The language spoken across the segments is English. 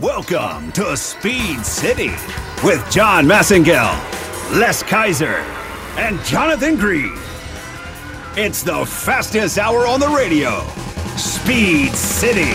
Welcome to Speed City with John Massengel, Les Kaiser, and Jonathan Green. It's the fastest hour on the radio. Speed City.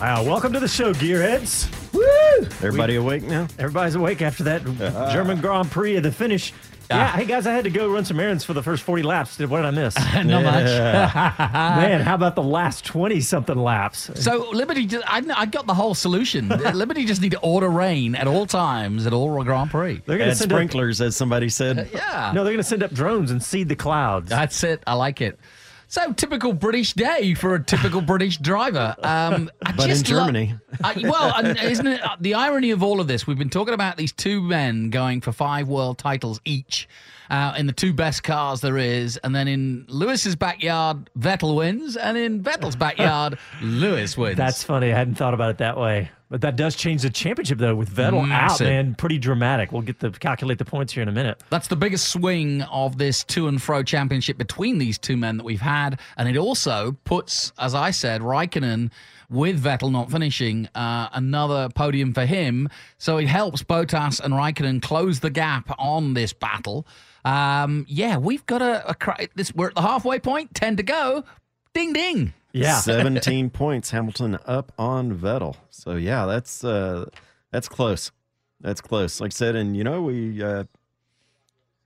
Wow, welcome to the show, Gearheads. Woo! Everybody awake now? Everybody's awake after that German Grand Prix of the finish. Yeah, hey guys, I had to go run some errands for the first 40 laps. What did I miss? Not much. Man, how about the last 20 something laps? So Liberty, just, I, I got the whole solution. Liberty just need to order rain at all times at all Grand Prix. They're going to Add send up, sprinklers, as somebody said. Uh, yeah, no, they're going to send up drones and seed the clouds. that's it. I like it. So typical British day for a typical British driver. Um, But in just lo- Germany. I, well, isn't it uh, the irony of all of this? We've been talking about these two men going for five world titles each. Uh, in the two best cars there is, and then in Lewis's backyard, Vettel wins, and in Vettel's backyard, Lewis wins. That's funny. I hadn't thought about it that way. But that does change the championship, though, with Vettel Massive. out, man. Pretty dramatic. We'll get to calculate the points here in a minute. That's the biggest swing of this to and fro championship between these two men that we've had. And it also puts, as I said, Raikkonen with Vettel not finishing uh, another podium for him. So it helps Bottas and Raikkonen close the gap on this battle. Um, yeah, we've got a, a cra- this. We're at the halfway point. point, ten to go. Ding ding. Yeah. 17 points. Hamilton up on Vettel. So yeah, that's uh that's close. That's close. Like I said, and you know, we uh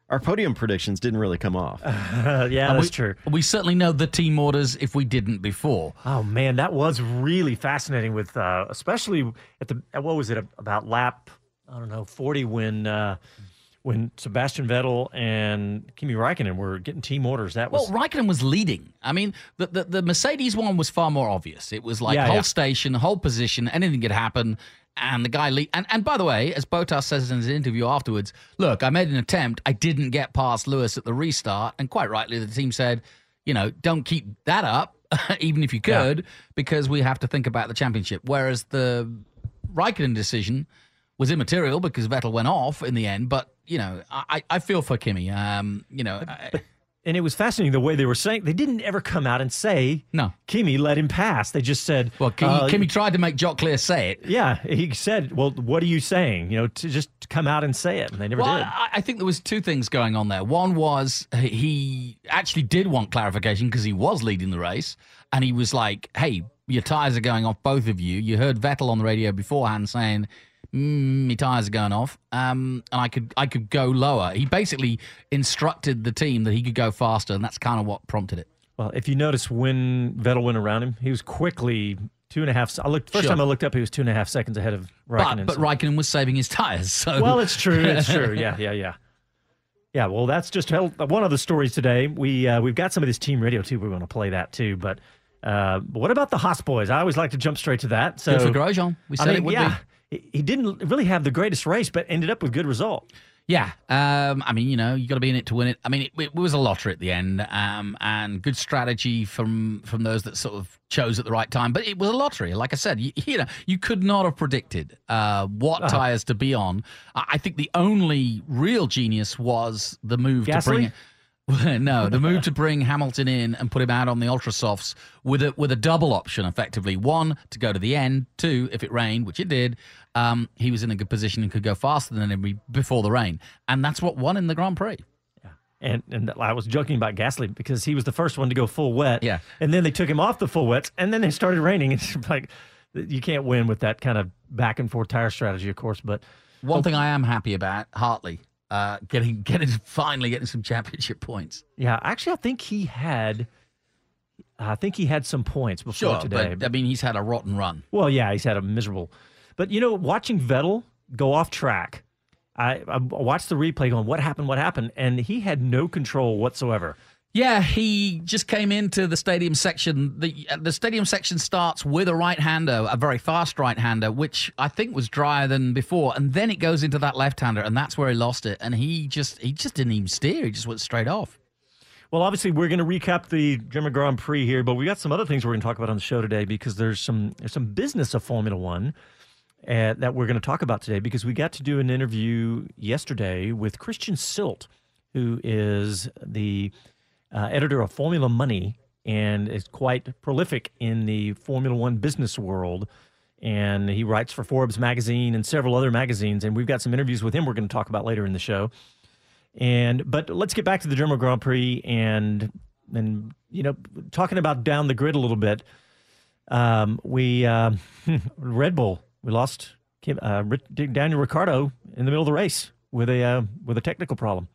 our podium predictions didn't really come off. Uh, yeah, And that's we, true. We certainly know the team orders if we didn't before. Oh man, that was really fascinating. With uh, especially at the at what was it about lap I don't know forty when uh, when Sebastian Vettel and Kimi Raikkonen were getting team orders. That was Well, Raikkonen was leading. I mean, the, the, the Mercedes one was far more obvious. It was like Yeah, whole yeah. station, whole position, anything could happen. And the guy. And, and by the way, as Bottas says in his interview afterwards, look, I made an attempt. I didn't get past Lewis at the restart. And quite rightly, the team said, you know, don't keep that up, even if you Yeah. could, because we have to think about the championship. Whereas the Raikkonen decision was immaterial because Vettel went off in the end. But, you know, I, I feel for Kimi. Um, you know, I, and it was fascinating the way they were saying they didn't ever come out and say no. Kimi let him pass. They just said, Well, Kimi, uh, Kimi tried to make Jock Clear say it. Yeah, he said, "Well, what are you saying? You know, to just come out and say it." And they never Well, did. I, I think there was two things going on there. One was he actually did want clarification because he was leading the race, and he was like, "Hey, your tires are going off, both of you." You heard Vettel on the radio beforehand saying, mm, "My tires are going off," um, and I could I could go lower. He basically instructed the team that he could go faster, and that's kind of what prompted it. Well, if you notice when Vettel went around him, he was quickly two and a half. I looked first Sure. time I looked up, he was two and a half seconds ahead of Raikkonen. But but Raikkonen was saving his tires, so well, it's true. It's true. Yeah, yeah, yeah. Yeah, well, that's just one of the stories today. We uh, we've got some of this team radio too. We're going to play that too. But uh, what about the Haas boys? I always like to jump straight to that. So good for Grosjean. We I said mean, it would yeah, be. He- didn't really have the greatest race, but ended up with good result. Yeah, um, I mean, you know, you got to be in it to win it. I mean, it, it was a lottery at the end, um, and good strategy from from those that sort of chose at the right time. But it was a lottery, like I said. You, you know, you could not have predicted uh, what tires to be on. I, think the only real genius was the move Gasly? to bring. no, the move to bring Hamilton in and put him out on the ultra softs with a with a double option, effectively. One to go to the end. Two, if it rained, which it did, um, he was in a good position and could go faster than anybody before the rain, and that's what won in the Grand Prix. Yeah, and and I was joking about Gasly because he was the first one to go full wet. Yeah. And then they took him off the full wets, and then they started raining. It's like you can't win with that kind of back and forth tire strategy, of course. But One thing I am happy about, Hartley, uh, getting getting finally getting some championship points. yeah, actually, I think he had, I think he had some points before Sure, today. but I mean, he's had a rotten run. well, yeah, he's had a miserable. But you know, watching Vettel go off track, I, I watched the replay, going, "What happened? What happened?" And he had no control whatsoever. Yeah, he just came into the stadium section. The the stadium section starts with a right hander, a very fast right hander, which I think was drier than before, and then it goes into that left hander, and that's where he lost it. And he just he just didn't even steer; he just went straight off. Well, obviously, we're going to recap the German Grand Prix here, but we got some other things we're going to talk about on the show today because there's some there's some business of Formula One uh, that we're going to talk about today because we got to do an interview yesterday with Christian Sylt, who is the uh, editor of Formula Money and is quite prolific in the Formula One business world. And he writes for Forbes magazine and several other magazines. And we've got some interviews with him we're going to talk about later in the show. And but let's get back to the German Grand Prix and and you know talking about down the grid a little bit. Um, we uh, Red Bull we lost uh, Daniel Ricciardo in the middle of the race with a uh, with a technical problem.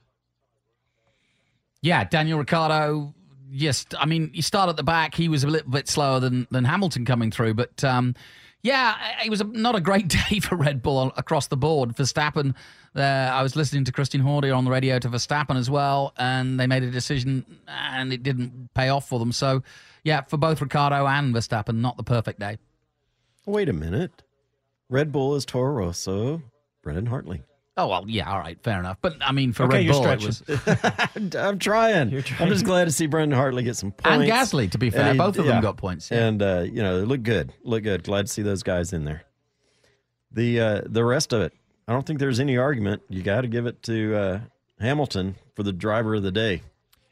Yeah, Daniel Ricciardo. Yes, I mean you start at the back. He was a little bit slower than than Hamilton coming through, but um, yeah, it was a, not a great day for Red Bull across the board. Verstappen, uh, I was listening to Christian Horner on the radio to Verstappen as well, and they made a decision, and it didn't pay off for them. So, yeah, for both Ricciardo and Verstappen, not the perfect day. Wait a minute. Red Bull is Toro Rosso, Brendan Hartley. Oh well, yeah, all right, fair enough. But I mean, for okay, Red Bull, it was. I'm trying. trying. I'm just glad to see Brendan Hartley get some points. And Gasly, to be fair, he, both of yeah. them got points. Yeah. And uh, you know, they look good, look good. Glad to see those guys in there. The uh, the rest of it, I don't think there's any argument. You got to give it to uh, Hamilton for the driver of the day.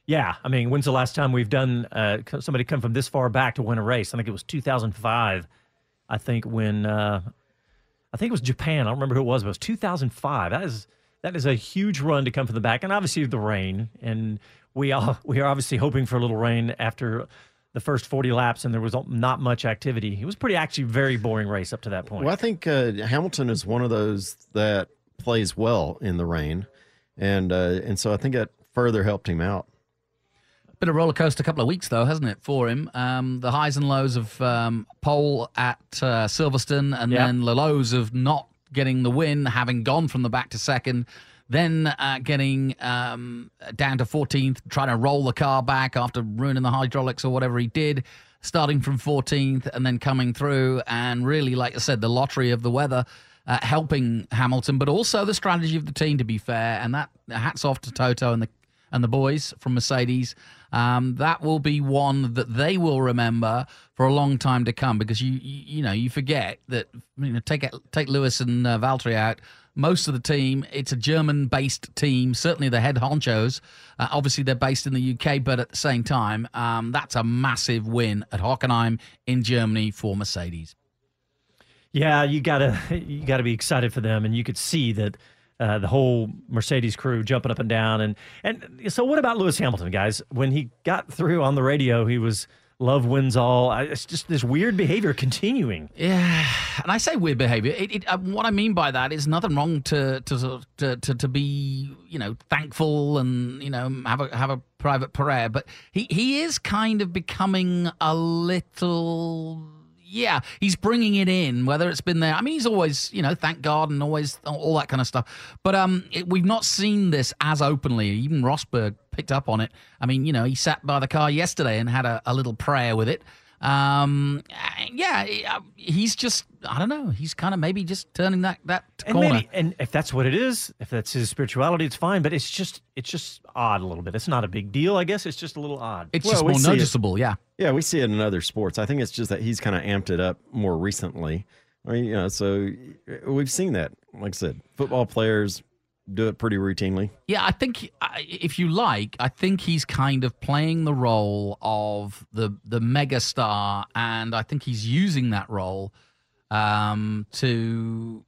Yeah, I mean, when's the last time we've done uh, somebody come from this far back to win a race? I think it was 2005. I think when uh, I think it was Japan. I don't remember who it was, but it was 2005. That is that is a huge run to come from the back, and obviously the rain. And we all we are obviously hoping for a little rain after the first 40 laps, and there was not much activity. It was pretty actually very boring race up to that point. Well, I think uh, Hamilton is one of those that plays well in the rain, and uh, and so I think that further helped him out. Been a roller coaster a couple of weeks though, hasn't it, for him? Um, the highs and lows of um, pole at uh, Silverstone, and yep. then the lows of not getting the win, having gone from the back to second, then uh, getting um, down to 14th, trying to roll the car back after ruining the hydraulics or whatever he did, starting from 14th and then coming through, and really, like I said, the lottery of the weather. Uh, helping Hamilton, but also the strategy of the team. To be fair, and that hats off to Toto and the and the boys from Mercedes. Um, that will be one that they will remember for a long time to come because you you, you know you forget that you know take take Lewis and uh, Valtteri out. Most of the team, it's a German-based team. Certainly, the head honchos. Uh, obviously, they're based in the UK, but at the same time, um, that's a massive win at Hockenheim in Germany for Mercedes. Yeah, you gotta you gotta be excited for them, and you could see that uh, the whole Mercedes crew jumping up and down. And and so, what about Lewis Hamilton, guys? When he got through on the radio, he was love wins all. It's just this weird behavior continuing. Yeah, and I say weird behavior. It, it, uh, what I mean by that is nothing wrong to to, to to to be you know thankful and you know have a have a private prayer, but he he is kind of becoming a little yeah, he's bringing it in. Whether it's been there, I mean, he's always, you know, thank God and always all that kind of stuff. But um, it, we've not seen this as openly. Even Rosberg picked up on it. I mean, you know, he sat by the car yesterday and had a, a little prayer with it. Um, yeah, uh, he's just I don't know. He's kind of maybe just turning that that and corner. Maybe, and if that's what it is, if that's his spirituality, it's fine. But it's just it's just odd a little bit. It's not a big deal, I guess. It's just a little odd. It's well, just more noticeable. It, yeah. Yeah, we see it in other sports. I think it's just that he's kind of amped it up more recently. I mean, you know, so we've seen that. Like I said, football players, do it pretty routinely. Yeah, I think if you like, I think he's kind of playing the role of the the mega star, and I think he's using that role um, to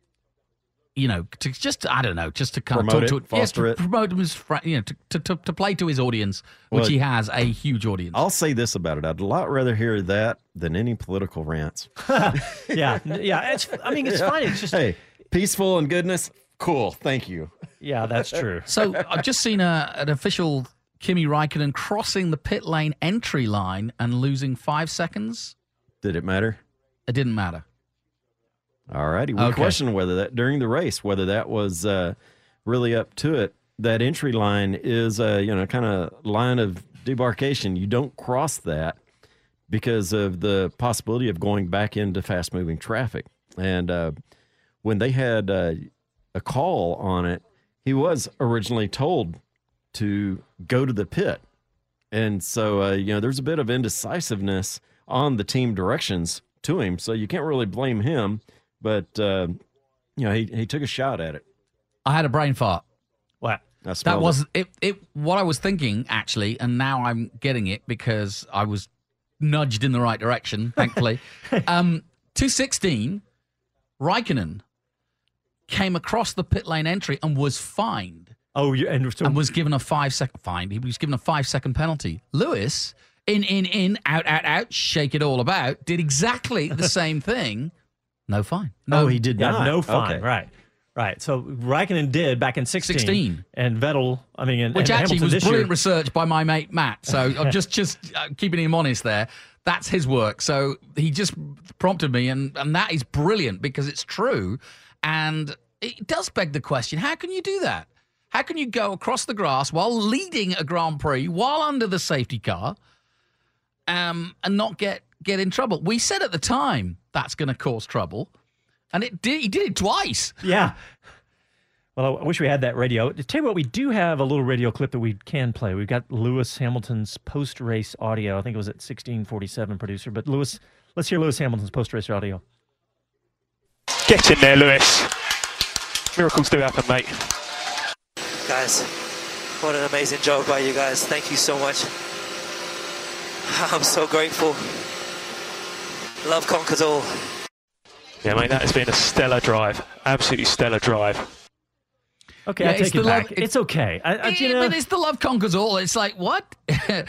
you know, to just I don't know, just to kind promote of talk it, to, foster yeah, it, promote him as you know, to, to, to, play to his audience, which well, he has a huge audience. I'll say this about it: I'd a lot rather hear that than any political rants. yeah, yeah. It's I mean, it's yeah. fine. It's just hey, peaceful and goodness. Cool. Thank you. Yeah, that's true. So I've just seen a, an official Kimi Raikkonen crossing the pit lane entry line and losing five seconds. Did it matter? It didn't matter. All righty. We okay. questioned whether that during the race, whether that was uh, really up to it. That entry line is a you know kind of line of debarkation. You don't cross that because of the possibility of going back into fast moving traffic. And uh, when they had uh, a call on it, he was originally told to go to the pit. And so, uh, you know, there's a bit of indecisiveness on the team directions to him. So you can't really blame him. But, uh, you know, he, he took a shot at it. I had a brain fart. What? That was it. it. What I was thinking, actually, and now I'm getting it because I was nudged in the right direction, thankfully. um, 216, Raikkonen came across the pit lane entry and was fined Oh, you and so and was given a five second fine. He was given a five second penalty. Lewis, in, in, in, out, out, out, shake it all about, did exactly the same thing. No fine. No, oh, he did not. no fine. Okay. Right. Right. So Raikkonen did back in 16. 16. And Vettel, I mean, and, which and actually Hamilton was this brilliant year, research by my mate Matt. So I'm just just uh, keeping him honest there. That's his work. So he just prompted me, and and that is brilliant because it's true, and it does beg the question: How can you do that? How can you go across the grass while leading a Grand Prix, while under the safety car, um, and not get get in trouble? We said at the time that's going to cause trouble, and it did. He did it twice. Yeah. Well, I wish we had that radio. To tell you what, we do have a little radio clip that we can play. We've got Lewis Hamilton's post race audio. I think it was at 1647 producer. But Lewis, let's hear Lewis Hamilton's post race audio. Get in there, Lewis. Miracles do happen, mate. Guys, what an amazing job by you guys. Thank you so much. I'm so grateful. Love conquers all. Yeah, mate, that has been a stellar drive. Absolutely stellar drive. Okay, Yeah, I it's take the it back. love- it's okay. I, I, you Yeah, know, but it's the love conquers all. It's like what? I,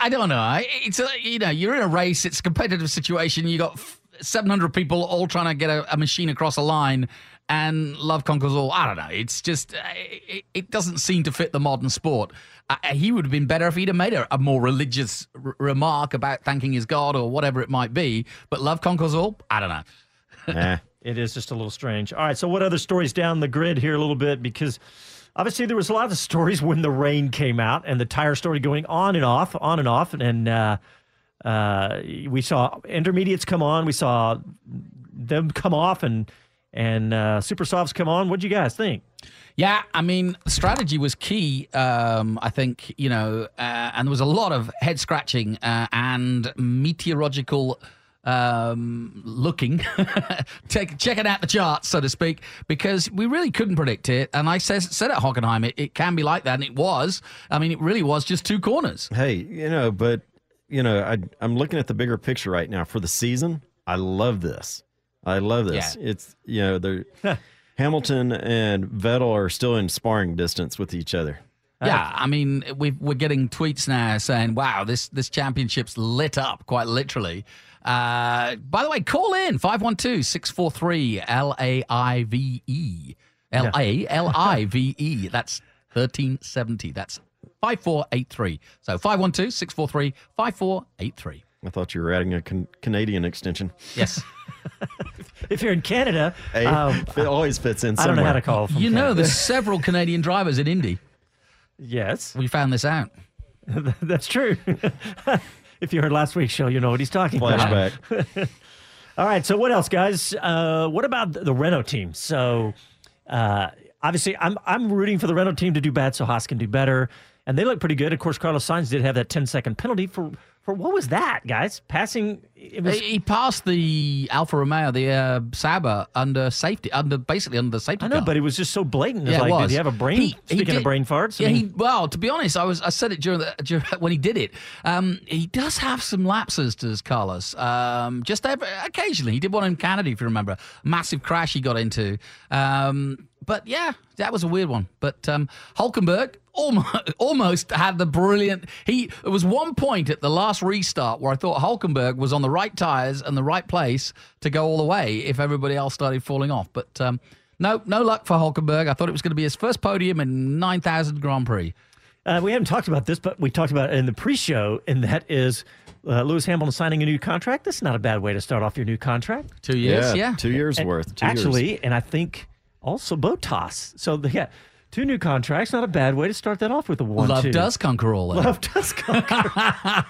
I don't know. I- It's a, you know you're in a race. It's a competitive situation. You got f- 700 people all trying to get a, a machine across a line, and love conquers all. I don't know. It's just uh, it, it doesn't seem to fit the modern sport. Uh, he would have been better if he'd have made a, a more religious r- remark about thanking his God or whatever it might be. But love conquers all. I don't know. Eh. It is just a little strange. All right, so what other stories down the grid here a little bit? Because obviously there was a lot of stories when the rain came out and the tire started going on and off, on and off, and uh, uh, we saw intermediates come on, we saw them come off, and and uh, super softs come on. What do you guys think? Yeah, I mean, strategy was key. Um, I think you know, uh, and there was a lot of head scratching uh, and meteorological um, looking, Take, checking out the charts, so to speak, because we really couldn't predict it. And I says, said at Hockenheim, it, it can be like that, and it was. I mean, it really was just two corners. Hey, you know, but you know, I I'm looking at the bigger picture right now for the season. I love this. I love this. Yeah. It's you know, they're Hamilton and Vettel are still in sparring distance with each other. Yeah, I mean, we we're getting tweets now saying, "Wow, this this championship's lit up, quite literally." Uh, by the way, call in 512-643-L-A-I-V-E. L-A-L-I-V-E. That's 1370. That's 5483. So 512-643-5483. I thought you were adding a can- Canadian extension. Yes. If you're in Canada, Hey, um, it always fits in Somewhere. I don't know how to call from you know, Canada. there's several Canadian drivers in Indy. Yes, We found this out. that's true. if you heard last week's show, you know what he's talking about. Flashback. All right. So what else, guys? Uh, what about the, the Renault team? So uh, obviously, I'm I'm rooting for the Renault team to do bad, so Haas can do better, and they look pretty good. Of course, Carlos Sainz did have that 10 second penalty for for what was that, guys? Passing. It was. He he passed the Alfa Romeo, the uh, Sauber, under safety, under basically under the safety I know, car. but it was just so blatant. Yeah, like, was. did he have a brain? He- he Speaking did- of brain farts, I Yeah, he, well, to be honest, I was I said it during the during, when he did it. Um, he does have some lapses, does Carlos? Um, just every, occasionally, he did one in Canada, if you remember, massive crash he got into. Um, but yeah, that was a weird one. But um, Hulkenberg almost almost had the brilliant. He there was one point at the last restart where I thought Hulkenberg was on the right tires and the right place to go all the way if everybody else started falling off. But um, no, no luck for Hulkenberg. I thought it was going to be his first podium in 9,000 Grand Prix. uh, we haven't talked about this, but we talked about it in the pre-show, and that is uh, Lewis Hamilton signing a new contract. That's not a bad way to start off your new contract. Two years, yeah. two years And worth. Two years. actually, and I think also Bottas. So they got two new contracts. Not a bad way to start that off with a one. Love two. does conquer all. though. Love does conquer.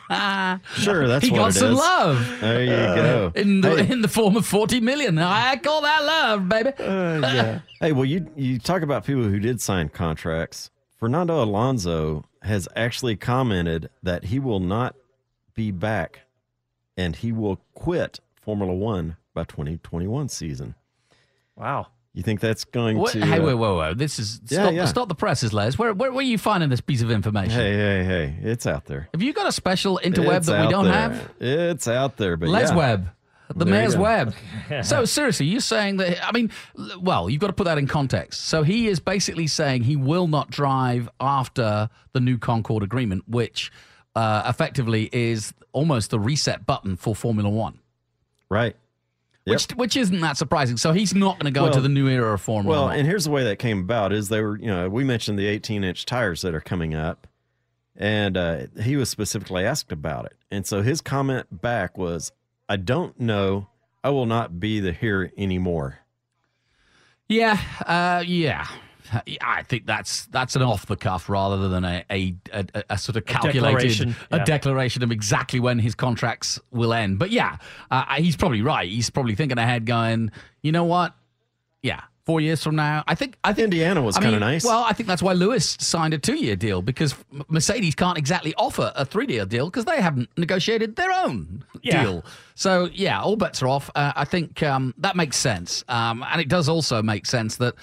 sure, that's he what got it some is. love There you go. in the Hey. in the form of 40 million. I call that love, baby. Uh, yeah. Hey, well, you you talk about people who did sign contracts. Fernando Alonso has actually commented that he will not be back, and he will quit Formula One by 2021 season. Wow. You think that's going What, to? hey, uh, whoa, whoa, whoa! This is Yeah, stop. yeah. Stop the presses, Les. Where, where, where are you finding this piece of information? Hey, hey, hey! It's out there. Have you got a special interweb It's that we don't there. have? It's out there, but Les yeah. Web. The There mayor's web. so seriously, you're saying that? I mean, well, you've got to put that in context. So he is basically saying he will not drive after the new Concord agreement, which uh, effectively is almost the reset button for Formula One. Right. Yep. Which, which isn't that surprising. So he's not going to go Well- into the new era of Formula Well, and here's the way that came about: is they were, you know, we mentioned the 18 inch tires that are coming up, and uh, he was specifically asked about it, and so his comment back was, "I don't know. I will not be the here anymore." Yeah, uh, yeah. I think that's that's an off the cuff rather than a a, a, a sort of calculated declaration, a declaration of exactly when his contracts will end. But yeah, uh, he's probably right. He's probably thinking ahead, going, you know what? Yeah, four years from now, I think I think Indiana was I kinda nice. Well, I think that's why Lewis signed a two-year deal because Mercedes can't exactly offer a three-year deal because they haven't negotiated their own Yeah. deal. So yeah, all bets are off. Uh, I think um, that makes sense, um, and it does also make sense that.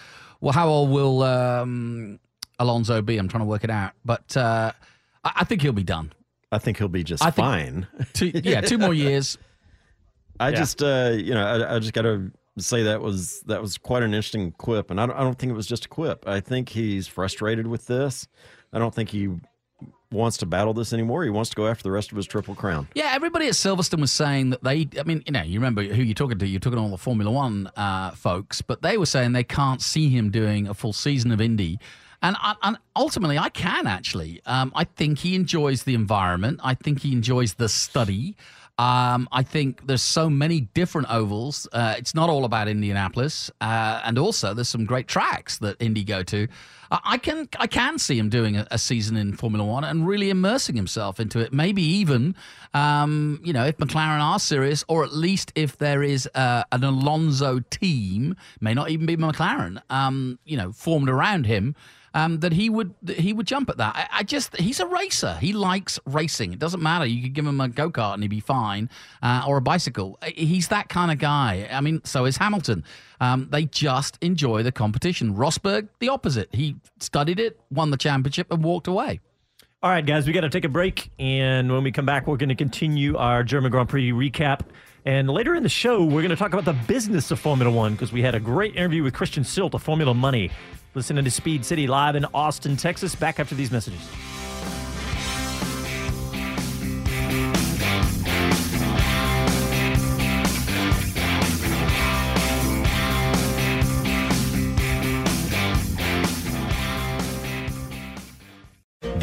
Well, how old will um, Alonso be? I'm trying to work it out, but uh, I, I think he'll be done. I think he'll be just I fine. Two, yeah, two more years. I Yeah. just, uh, you know, I, I just got to say that was that was quite an interesting quip, and I don't, I don't think it was just a quip. I think he's frustrated with this. I don't think he wants to battle this anymore. He wants to go after the rest of his triple crown. Yeah, everybody at Silverstone was saying that they. I mean, you know, you remember who you're talking to. You're talking to all the Formula One uh, folks, but they were saying they can't see him doing a full season of Indy. And, I- and ultimately, I can actually. Um, I think he enjoys the environment. I think he enjoys the study. Um, I think there's so many different ovals. Uh, it's not all about Indianapolis, uh, and also there's some great tracks that Indy go to. I, can I can see him doing a, a season in Formula One and really immersing himself into it. Maybe even, um, you know, if McLaren are serious, or at least if there is uh, an Alonso team, may not even be McLaren, um, you know, formed around him um, that he would that he would jump at that. I, I just he's a racer. He likes racing. It doesn't matter. You could give him a go kart and he'd be fine, uh, or a bicycle. He's that kind of guy. I mean, so is Hamilton. Um, they just enjoy the competition. Rosberg, the opposite. He studied it, won the championship, and walked away. All right, guys, we got to take a break. And when we come back, we're going to continue our German Grand Prix recap. And later in the show, we're going to talk about the business of Formula One because we had a great interview with Christian Sylt of Formula Money. Listening to Speed City live in Austin, Texas. Back after these messages.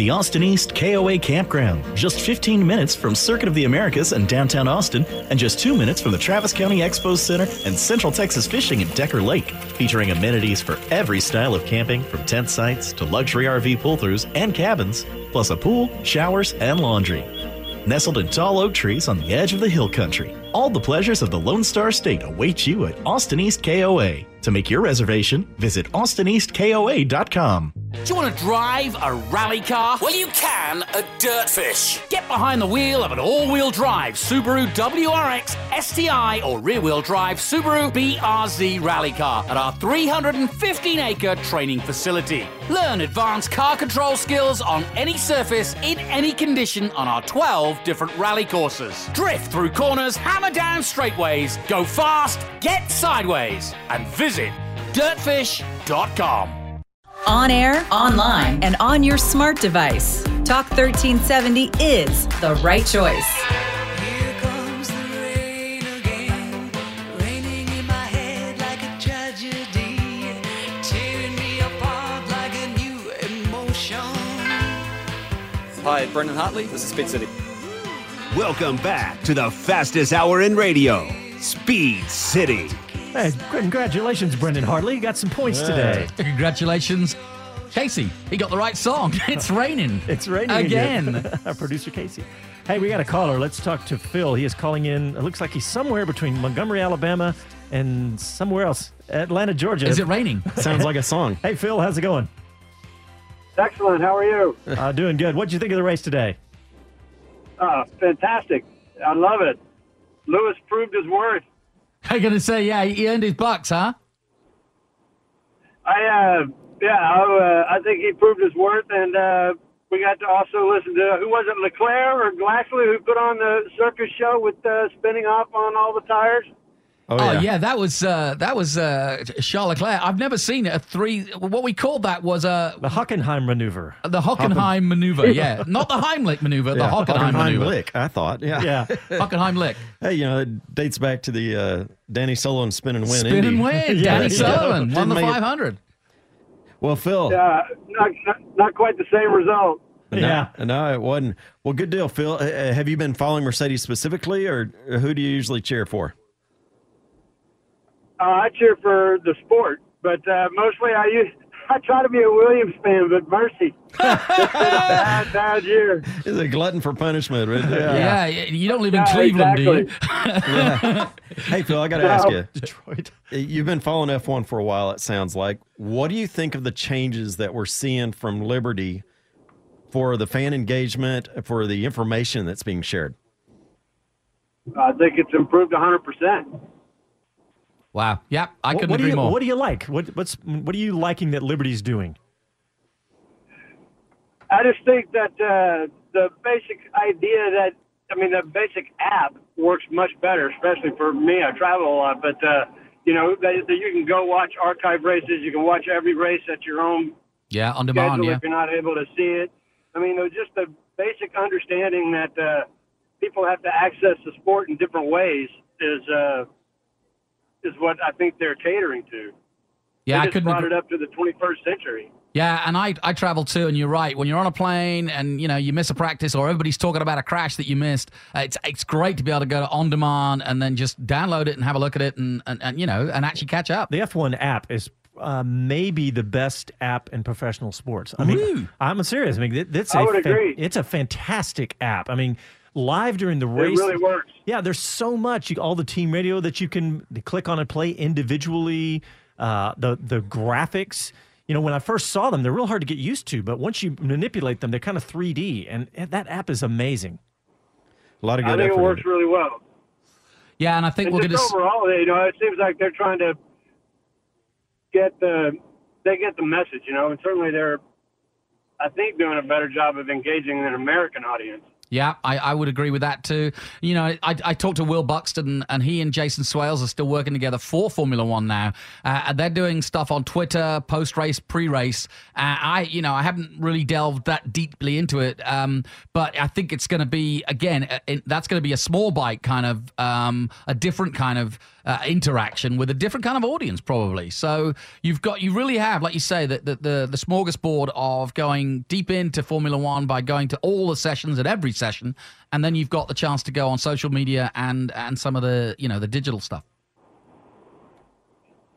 The Austin East KOA Campground, just 15 minutes from Circuit of the Americas and downtown Austin, and just two minutes from the Travis County Expo Center and Central Texas Fishing at Decker Lake, featuring amenities for every style of camping, from tent sites to luxury RV pull-throughs and cabins, plus a pool, showers, and laundry. Nestled in tall oak trees on the edge of the hill country, all the pleasures of the Lone Star State await you at Austin East KOA. To make your reservation, visit austineastkoa.com. Do you want to drive a rally car? Well, you can a Dirtfish. Get behind the wheel of an all-wheel drive Subaru WRX, STI, or rear-wheel drive Subaru BRZ rally car at our 315-acre training facility. Learn advanced car control skills on any surface in any condition on our 12 different rally courses. Drift through corners, hammer down straightways, go fast, get sideways, and visit dirtfish.com. On air, online, and on your smart device. Talk 1370 is the right choice. Here comes the rain again, raining in my head like a tragedy, tearing me apart like a new emotion. Hi, Brendan Hartley. This is Speed City. Welcome back to the fastest hour in radio, Speed City. Hey, congratulations, Brendan Hartley. You got some points today. Congratulations, Casey. He got the right song. It's raining. It's raining again. Our producer Casey. Hey, we got a caller. Let's talk to Phil. He is calling in. It looks like he's somewhere between Montgomery, Alabama, and somewhere else, Atlanta, Georgia. Is it raining? Sounds like a song. Hey, Phil, how's it going? Excellent. How are you? Uh, doing good. What'd you think of the race today? Uh, fantastic. I love it. Lewis proved his worth. I'm gonna say, yeah, he earned his bucks, huh? I uh, yeah, I, uh, I think he proved his worth, and uh, we got to also listen to who was it, Leclerc or Gasly, who put on the circus show with uh, spinning off on all the tires. Oh, yeah. that was uh, that was uh, Charles Leclerc. I've never seen a three. What we called that was uh, the Hockenheim maneuver. The Hockenheim maneuver, yeah, not the Heimlich maneuver, the Yeah, Hockenheim, maneuver. lick, I thought. Yeah. Yeah. Hockenheim lick. Hey, you know, it dates back to the uh, Danny Sullivan spin and win. Spin Indy. and win. Yeah. Danny Sullivan won the 500. Well, Phil. Yeah, not, not not quite the same result. No, no, it wasn't. Well, good deal, Phil. Uh, uh, have you been following Mercedes specifically, or who do you usually cheer for? Uh, I cheer for the sport, but uh, mostly I use. I try to be a Williams fan, but mercy, it's been a bad, bad year. He's a glutton for punishment, right there. Yeah, you don't live in Yeah, Cleveland, do you? Yeah. Hey, Phil, I got to No. ask you. Detroit. You've been following F1 for a while, it sounds like. What do you think of the changes that we're seeing from Liberty for the fan engagement, for the information that's being shared? I think it's improved 100 percent. Wow. Yeah, I What- couldn't what do agree you, more. What do you like? What, what's what are you liking that Liberty's doing? I just think that uh, the basic idea that I mean the basic app works much better, especially for me. I travel a lot, but uh, you know that, that you can go watch archive races. You can watch every race at your own yeah, on demand. schedule Yeah. if you're not able to see it. I mean, there's just the basic understanding that uh, people have to access the sport in different ways is uh, is what I think they're catering to. Yeah, they I couldn't. brought agree- it up to the 21st century. Yeah, and I I travel too, and you're right. When you're on a plane and you know you miss a practice or everybody's talking about a crash that you missed, uh, it's it's great to be able to go to on demand and then just download it and have a look at it and and, and you know and actually catch up. The F1 app is uh, maybe the best app in professional sports. I mean, Ooh. I'm serious. I mean, it, it's I a would agree. it's a fantastic app. I mean, live during the It race. really works. Yeah, there's so much. You, all the team radio that you can click on and play individually. Uh, the the graphics. You know, when I first saw them, they're real hard to get used to. But once you manipulate them, they're kind of 3D, and that app is amazing. A lot of I good think it works really well. Yeah, and I think And we're just going to. overall, you know, it seems like they're trying to get the they get the message, you know, and certainly they're, I think, doing a better job of engaging an American audience. Yeah, I, I would agree with that too. You know, I, I talked to Will Buxton, and he and Jason Swales are still working together for Formula One now. Uh, and they're doing stuff on Twitter, post race, pre race. Uh, I, you know, I haven't really delved that deeply into it, um, but I think it's going to be again. uh, it- that's going to be a small bite kind of, um, a different kind of uh, interaction with a different kind of audience, probably. So you've got, you really have, like you say, that the, the the smorgasbord of going deep into Formula One by going to all the sessions at every session, and then you've got the chance to go on social media and and some of the you know the digital stuff.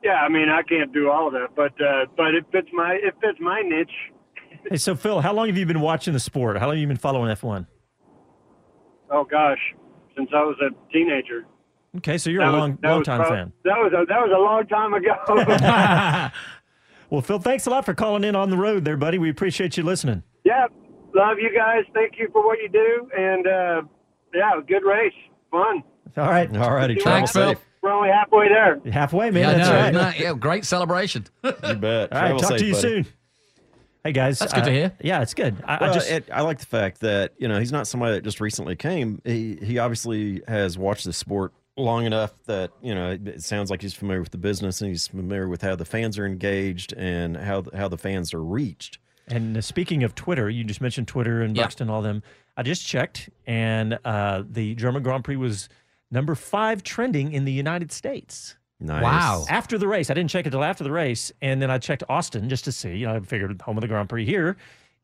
Yeah, I mean, I can't do all of that, but uh, but it fits my it fits my niche. Hey, so Phil, how long have you been watching the sport? How long have you been following F1? Oh gosh, since I was a teenager. Okay, so you're That a long, that long time prob- fan. That was a, that was a long time ago. Well, Phil, thanks a lot for calling in on the road there, buddy. We appreciate you listening. yeah, love you guys. Thank you for what you do, and uh, yeah, good race, fun. All right. All righty. We're Travel only- safe. We're only halfway there. Halfway, man. yeah, That's know, right. isn't yeah, great celebration. You bet. All right, Travel talk safe, to you buddy. soon. Hey, guys. That's good to uh, hear. Yeah, it's good. I, I just it, I like the fact that you know he's not somebody that just recently came. He he obviously has watched the sport long enough that you know it, it sounds like he's familiar with the business and he's familiar with how the fans are engaged and how how the fans are reached. And uh, speaking of Twitter, you just mentioned Twitter and Yeah. Buxton, all them. I just checked, and uh, the German Grand Prix was number five trending in the United States Nice. Wow. after the race. I didn't check it till after the race, and then I checked Austin just to see. You know, I figured home of the Grand Prix here,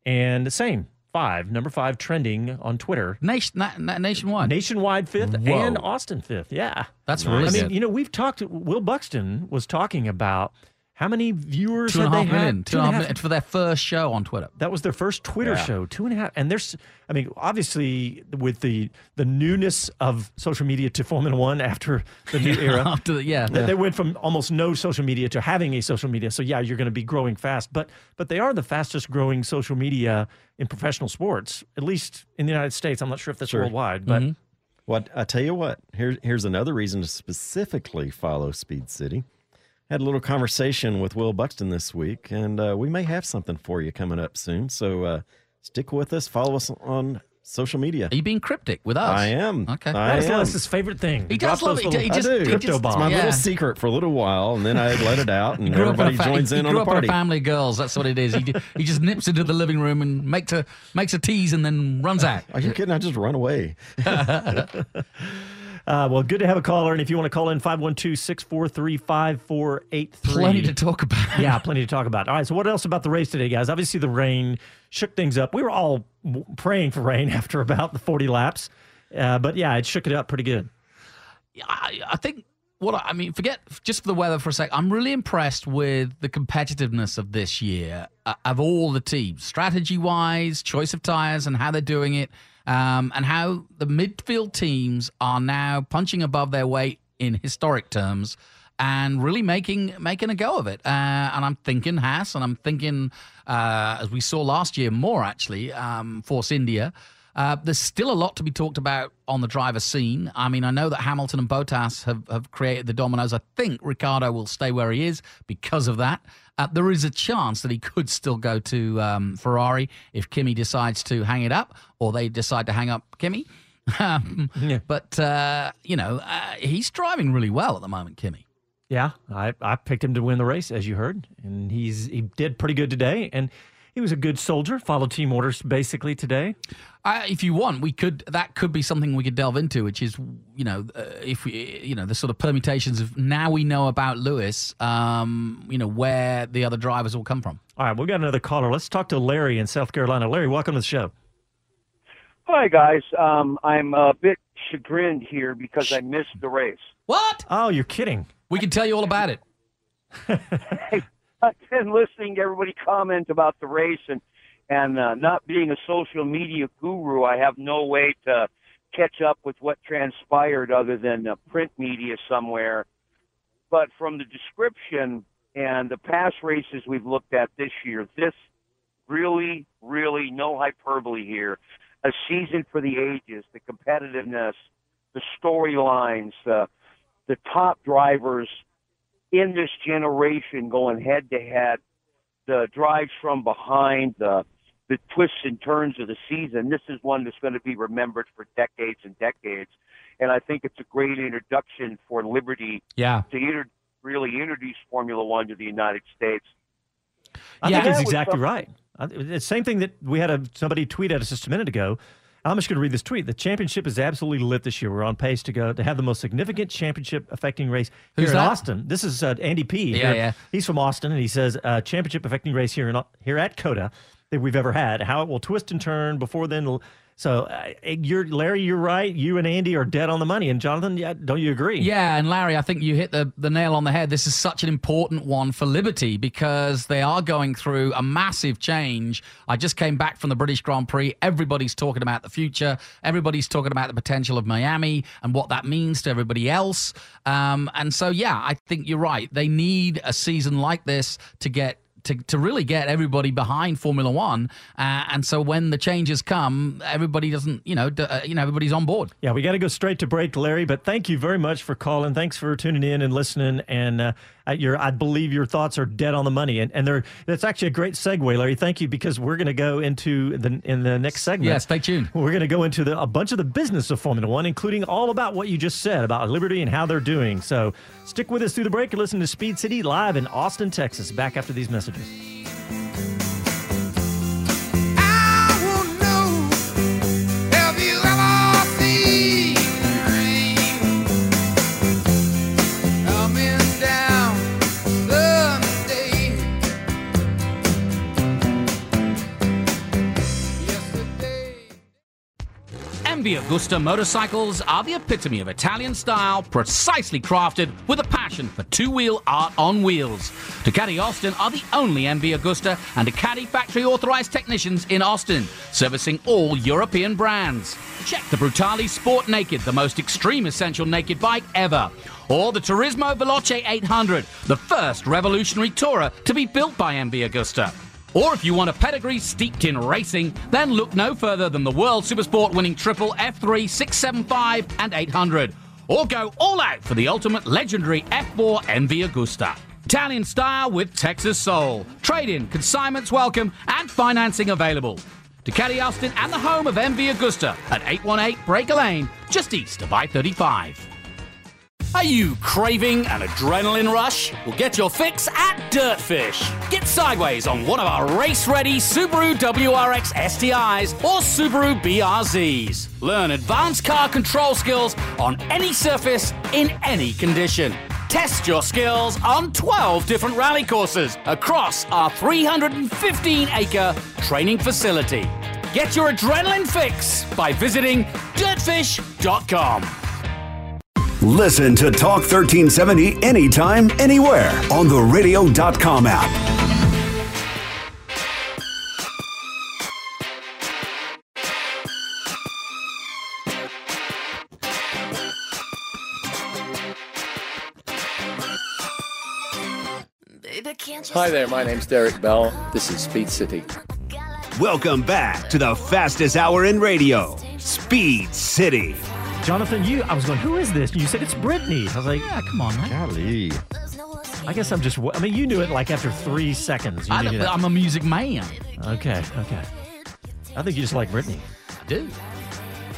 and the same five, number five trending on Twitter. Nation, na, na, nationwide. Nationwide fifth Whoa. and Austin fifth. Yeah. That's Nice. really I mean, good. you know, we've talked. Will Buxton was talking about how many viewers Two and had half they had? million. Two and a half million for their first show on Twitter. That was their first Twitter Yeah. show. Two and a half. And there's, I mean, obviously with the the newness of social media to Formula One after the new era. After the, yeah. They they went from almost no social media to having a social media. So yeah, you're going to be growing fast, but but they are the fastest growing social media in professional sports, at least in the United States. I'm not sure if that's Sure. worldwide, but Mm-hmm. What I tell you what, here's here's another reason to specifically follow Speed City. Had a little conversation with Will Buxton this week, and uh, we may have something for you coming up soon. So uh, stick with us. Follow us on social media. Are you being cryptic with us? I am. Okay. I That's am. Lewis's favorite thing. He Drop does love it. little- He just- I do. he Crypto just- bomb. It's my Yeah. little secret for a little while, and then I let it out, and He up everybody fa- joins he, in he on the up in party. a family of girls. That's what it is. He, he just nips into the living room and makes a makes a tease and then runs out. Are you kidding? I just run away. Uh, well, good to have a caller. And if you want to call in, 512 643 5483. Plenty to talk about. Yeah, plenty to talk about. All right, so what else about the race today, guys? Obviously, the rain shook things up. We were all praying for rain after about the 40 laps. Uh, but yeah, it shook it up pretty good. I, I think what I, I mean, forget just for the weather for a sec. I'm really impressed with the competitiveness of this year uh, of all the teams, strategy wise, choice of tires, and how they're doing it, um, and how the midfield teams are now punching above their weight in historic terms. And really making making a go of it, uh, and I'm thinking Haas, and I'm thinking, uh, as we saw last year, more actually, um, Force India. Uh, there's still a lot to be talked about on the driver scene. I mean, I know that Hamilton and Bottas have, have created the dominoes. I think Ricciardo will stay where he is because of that. Uh, there is a chance that he could still go to um, Ferrari if Kimi decides to hang it up or they decide to hang up Kimi. Um, But, uh, you know, uh, he's driving really well at the moment, Kimi. Yeah, I, I picked him to win the race, as you heard, and he's he did pretty good today. And he was a good soldier, followed team orders basically today. Uh, if you want, we could. That could be something we could delve into, which is, you know, uh, if we, you know, the sort of permutations of now we know about Lewis, um, you know, where the other drivers will come from. All right, we've got another caller. Let's talk to Larry in South Carolina. Larry, welcome to the show. Hi guys, um, I'm a bit chagrined here because I missed the race. What? Oh, you're kidding. We can tell you all about it. I've been listening to everybody comment about the race and and uh, not being a social media guru, I have no way to catch up with what transpired other than uh, print media somewhere. But from the description and the past races we've looked at this year, this really, really no hyperbole here, a season for the ages, the competitiveness, the storylines, uh, the top drivers in this generation going head to head, the drives from behind, the the twists and turns of the season. This is one that's going to be remembered for decades and decades. And I think it's a great introduction for Liberty Yeah. to inter- really introduce Formula One to the United States. I Yeah. think he's That was exactly something- right. The same thing that we had a somebody tweet at us just a minute ago. I'm just going to read this tweet. The championship is absolutely lit this year. We're on pace to go to have the most significant championship affecting race here Who's in that? Austin. This is uh, Andy P. Yeah, here. yeah. He's from Austin, and he says uh, championship affecting race here in here at COTA that we've ever had. How it will twist and turn before then. So uh, you're Larry. You're right. You and Andy are dead on the money. And Jonathan, yeah, don't you agree? Yeah, and Larry, I think you hit the, the nail on the head. This is such an important one for Liberty because they are going through a massive change. I just came back from the British Grand Prix. Everybody's talking about the future. Everybody's talking about the potential of Miami and what that means to everybody else. Um, and so, yeah, I think you're right. They need a season like this to get to, to really get everybody behind Formula One, uh, and so when the changes come, everybody doesn't, you know, d- uh, you know, everybody's on board. Yeah, we got to go straight to break, Larry. But thank you very much for calling. Thanks for tuning in and listening. And uh, your, I believe your thoughts are dead on the money. And and they're that's actually a great segue, Larry. Thank you because we're going to go into the in the next segment. Yeah, stay tuned. We're going to go into the, a bunch of the business of Formula One, including all about what you just said about Liberty and how they're doing. So stick with us through the break. and listen to Speed City live in Austin, Texas. Back after these messages. MV Agusta motorcycles are the epitome of Italian style, precisely crafted with a passion for two-wheel art on wheels. Ducati Austin are the only MV Agusta and Ducati factory authorized technicians in Austin, servicing all European brands. Check the Brutale Sport Naked, the most extreme essential naked bike ever. Or the Turismo Veloce 800, the first revolutionary tourer to be built by MV Agusta. Or if you want a pedigree steeped in racing, then look no further than the World Supersport winning triple F3, 675, and 800. Or go all out for the ultimate legendary F4 MV Agusta. Italian style with Texas soul. Trade in, consignments welcome, and financing available. To Ducati Austin and the home of MV Agusta at 818 Breaker Lane, just east of I 35. Are you craving an adrenaline rush? Well, get your fix at Dirtfish. Get sideways on one of our race ready Subaru WRX STIs or Subaru BRZs. Learn advanced car control skills on any surface in any condition. Test your skills on 12 different rally courses across our 315 acre training facility. Get your adrenaline fix by visiting dirtfish.com. Listen to Talk 1370 anytime, anywhere on the radio.com app. Hi there, my name's Derek Bell. This is Speed City. Welcome back to the fastest hour in radio, Speed City. Jonathan, you, I was going, who is this? You said it's Brittany. I was like, yeah, come on, man. Golly. I guess I'm just, I mean, you knew it like after three seconds. You I knew that. I'm a music man. Okay, okay. I think you just like Brittany. I do.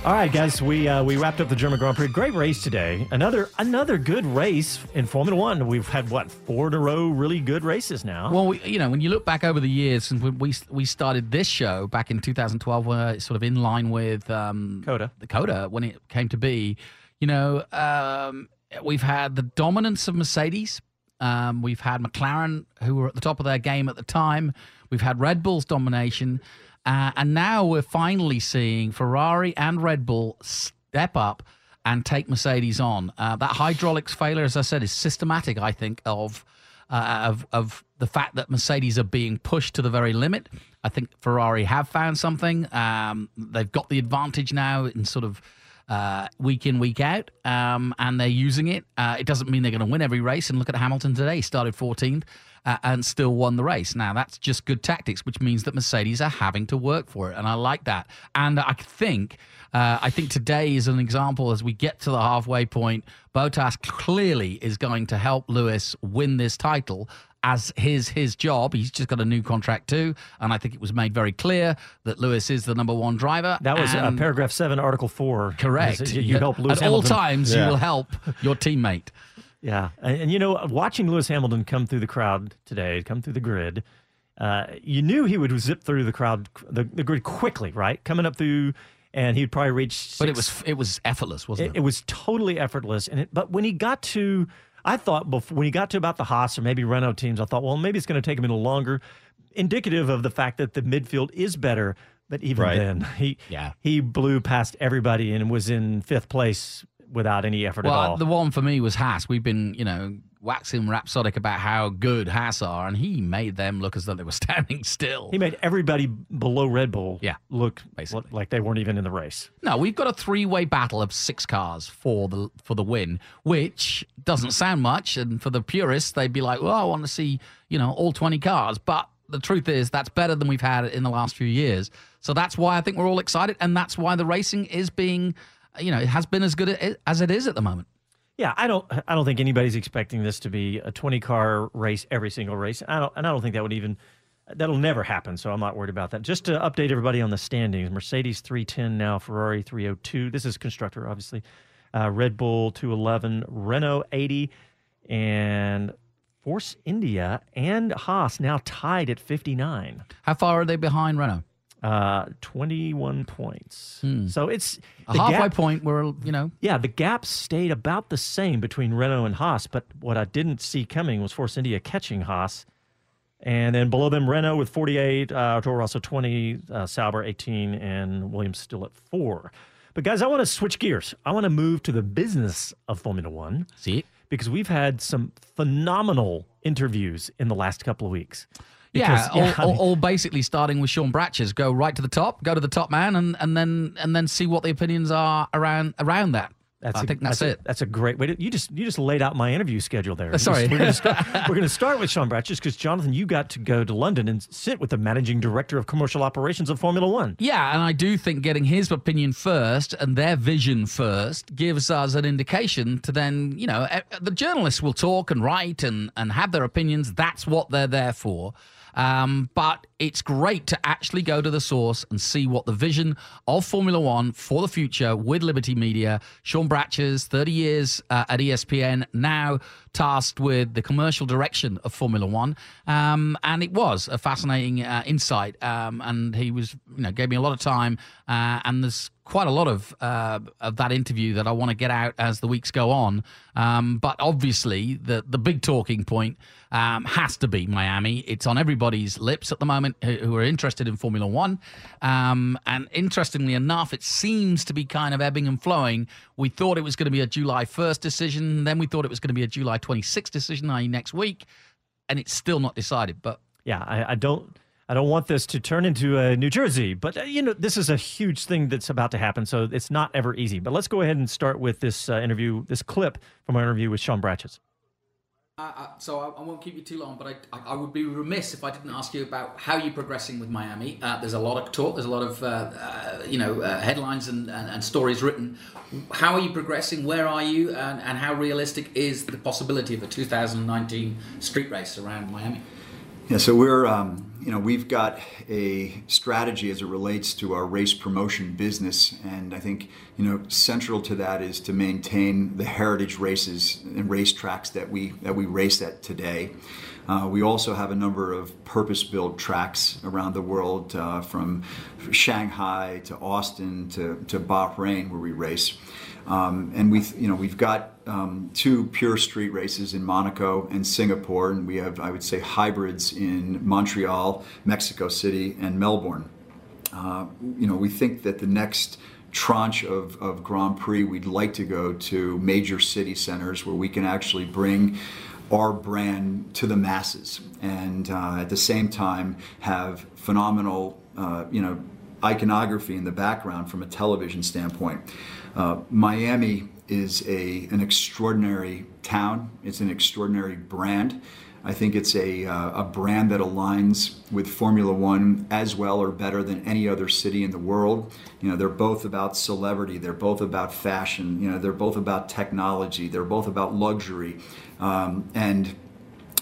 All right, guys, we uh, we wrapped up the German Grand Prix. Great race today. Another another good race in Formula One. We've had what four in a row really good races now. Well, we, you know, when you look back over the years since we- we we started this show back in 2012, where it's sort of in line with um, COTA. the COTA when it came to be, you know, um, we've had the dominance of Mercedes. Um, we've had McLaren, who were at the top of their game at the time. We've had Red Bull's domination. Uh, and now we're finally seeing Ferrari and Red Bull step up and take Mercedes on. Uh, that hydraulics failure, as I said, is systematic, I think, of uh, of of the fact that Mercedes are being pushed to the very limit. I think Ferrari have found something. Um, they've got the advantage now in sort of uh, week in week out, um, and they're using it. Uh, it doesn't mean they're going to win every race. And look at Hamilton today; He started 14th uh, and still won the race. Now that's just good tactics, which means that Mercedes are having to work for it, and I like that. And I think. Uh, I think today is an example as we get to the halfway point. Bottas clearly is going to help Lewis win this title as his his job. He's just got a new contract too, and I think it was made very clear that Lewis is the number one driver. that was uh, paragraph seven, article four. correct. You, you help Lewis At all Hamilton. times, you will help your teammate. Yeah, and, and you know, watching Lewis Hamilton come through the crowd today, come through the grid, uh, you knew he would zip through the crowd, the, the grid quickly, right? Coming up through, and he'd probably reach. But it was it was effortless, wasn't it, it? it was totally effortless. And it, but when he got to, I thought before, when he got to about the Haas or maybe Renault teams, I thought, well, maybe it's going to take him a little longer, indicative of the fact that the midfield is better. But even Right. then, he Yeah. he blew past everybody and was in fifth place without any effort well, at all. the one for me was Haas. We've been, you know, waxing rhapsodic about how good Haas are, and he made them look as though they were standing still. he made everybody below Red Bull Yeah, look basically. like they weren't even in the race. No, we've got a three-way battle of six cars for the for the win, which doesn't sound much, and for the purists, they'd be like, "Well, I want to see you know all twenty cars," but the truth is that's better than we've had in the last few years. So that's why I think we're all excited, and that's why the racing is being, you know, it has been as good as it is at the moment. Yeah, I don't. I don't think anybody's expecting this to be a 20 car race every single race. I don't, and I don't think that would even. That'll never happen. So I'm not worried about that. Just to update everybody on the standings: Mercedes 310 now, Ferrari 302. This is constructor, obviously. Uh, Red Bull 211, Renault 80, and Force India and Haas now tied at 59. How far are they behind Renault? Uh, 21 points. So it's A halfway gap- point where you know yeah, the gap stayed about the same between Renault and Haas, but what I didn't see coming was Force India catching Haas. And then below them, Renault with 48, uh, Toro Rosso 20, uh, Sauber 18, and Williams still at four. But guys, I want to switch gears. I want to move to the business of Formula One. See? Because we've had some phenomenal interviews in the last couple of weeks. Yeah, Because- all, I all, mean- all basically starting with Sean Bratches. Go right to the top, go to the top man, and, and then and then see what the opinions are around around that. That's I a- think that's, a- it. That's a great way to. You just you just laid out my interview schedule there. Uh, sorry. We're going to start, with Sean Bratches because Jonathan, you got to go to London and sit with the managing director of commercial operations of Formula One. Yeah, and I do think getting his opinion first and their vision first gives us an indication to then, you know, the journalists will talk and write and, and have their opinions. That's what they're there for. Um, but it's great to actually go to the source and see what the vision of Formula One for the future with Liberty Media, Sean Bratches, 30 years uh, at ESPN, now tasked with the commercial direction of Formula One. Um, and it was a fascinating uh, insight. Um, and he was, you know, gave me a lot of time. Uh, and there's quite a lot of uh, of that interview that I want to get out as the weeks go on. Um, but obviously, the the big talking point um, has to be Miami. It's on everybody's lips at the moment who, are interested in Formula One. Um, and interestingly enough, it seems to be kind of ebbing and flowing. We thought it was going to be a July 1st decision, then we thought it was going to be a July 26th decision, i.e., next week, and it's still not decided. But Yeah, I, I don't. I don't want this to turn into uh, New Jersey, but uh, you know this is a huge thing that's about to happen, so it's not ever easy. But let's go ahead and start with this uh, interview, this clip from our interview with Sean Bratches. Uh, uh, so I, I won't keep you too long, but I, I, I would be remiss if I didn't ask you about how you're progressing with Miami. Uh, there's a lot of talk, there's a lot of uh, uh, you know uh, headlines and, and, and stories written. How are you progressing? Where are you? And, and how realistic is the possibility of a 2019 street race around Miami? Yeah, so we're, um, you know, we've got a strategy as it relates to our race promotion business, and I think, you know, central to that is to maintain the heritage races and racetracks that we that we race at today. Uh, we also have a number of purpose-built tracks around the world, uh, from Shanghai to Austin to, to Bahrain, where we race. Um, and we've, you know, we've got um, two pure street races in Monaco and Singapore, and we have, I would say, hybrids in Montreal, Mexico City, and Melbourne. Uh, you know, we think that the next tranche of, of Grand Prix, we'd like to go to major city centers where we can actually bring our brand to the masses and uh, at the same time have phenomenal, uh, you know, iconography in the background from a television standpoint. Uh, Miami is a an extraordinary town. It's an extraordinary brand. I think it's a, uh, a brand that aligns with Formula One as well or better than any other city in the world. You know, they're both about celebrity, they're both about fashion, you know, they're both about technology, they're both about luxury. Um, and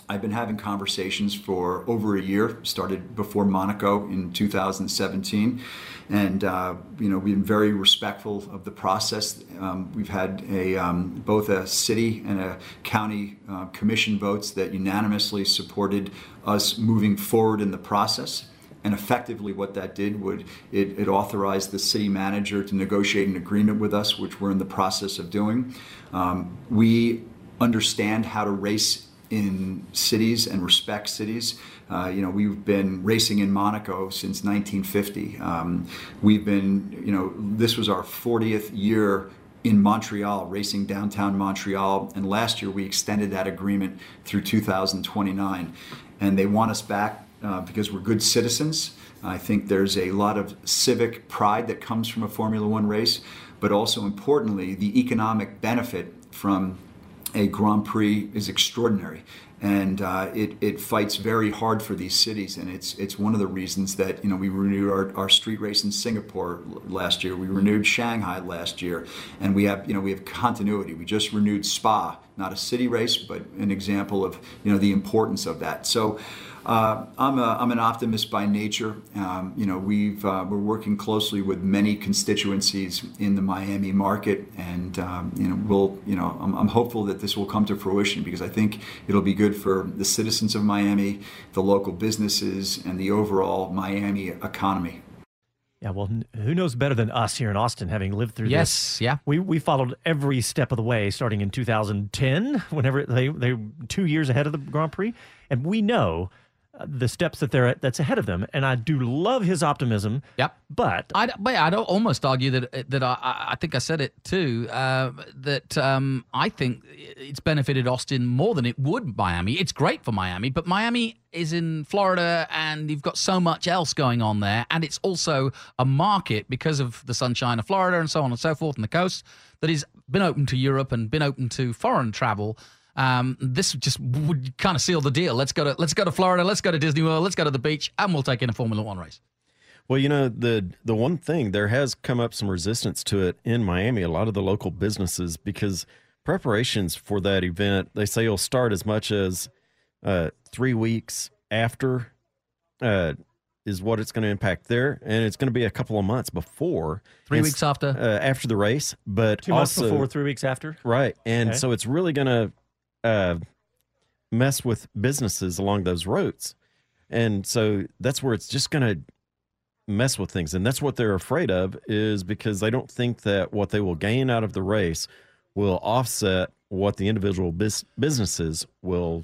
I've been having conversations for over a year, started before Monaco in 2017. And, uh, you know, we've been very respectful of the process. Um, we've had a, um, both a city and a county uh, commission votes that unanimously supported us moving forward in the process. And effectively, what that did would it, it authorized the city manager to negotiate an agreement with us, which we're in the process of doing. Um, we understand how to race in cities and respect cities. Uh, you know, we've been racing in Monaco since 1950. Um, we've been, you know, this was our 40th year in Montreal, racing downtown Montreal, and last year we extended that agreement through 2029. And they want us back uh, because we're good citizens. I think there's a lot of civic pride that comes from a Formula One race, but also importantly, the economic benefit from a Grand Prix is extraordinary. And uh, it, it fights very hard for these cities, and it's it's one of the reasons that you know we renewed our, our street race in Singapore last year. We renewed Shanghai last year, and we have you know we have continuity. We just renewed Spa, not a city race, but an example of you know the importance of that. So. Uh, I'm, a, I'm an optimist by nature. Um, you know, we've uh, we're working closely with many constituencies in the Miami market, and um, you know, we'll you know, I'm, I'm hopeful that this will come to fruition because I think it'll be good for the citizens of Miami, the local businesses, and the overall Miami economy. Yeah, well, who knows better than us here in Austin, having lived through Yes, this? Yeah, we we followed every step of the way, starting in 2010, whenever they they were two years ahead of the Grand Prix, and we know the steps that they're at, that's ahead of them. And I do love his optimism. Yep. But I'd, but I'd almost argue that that I, I think I said it too. Uh, that um, I think it's benefited Austin more than it would Miami. It's great for Miami, but Miami is in Florida, and you've got so much else going on there, and it's also a market because of the sunshine of Florida and so on and so forth, and the coast that has been open to Europe and been open to foreign travel. Um, this just would kind of seal the deal. Let's go to let's go to Florida. Let's go to Disney World. Let's go to the beach, and we'll take in a Formula One race. Well, you know the the one thing there has come up some resistance to it in Miami. A lot of the local businesses because preparations for that event they say will start as much as uh, three weeks after uh, is what it's going to impact there, and it's going to be a couple of months before. Three weeks after? uh, after the race, but Two months before, three weeks after. Right. And Okay. so it's really going to uh, mess with businesses along those routes. And so that's where it's just going to mess with things. And that's what they're afraid of is because they don't think that what they will gain out of the race will offset what the individual bus- businesses will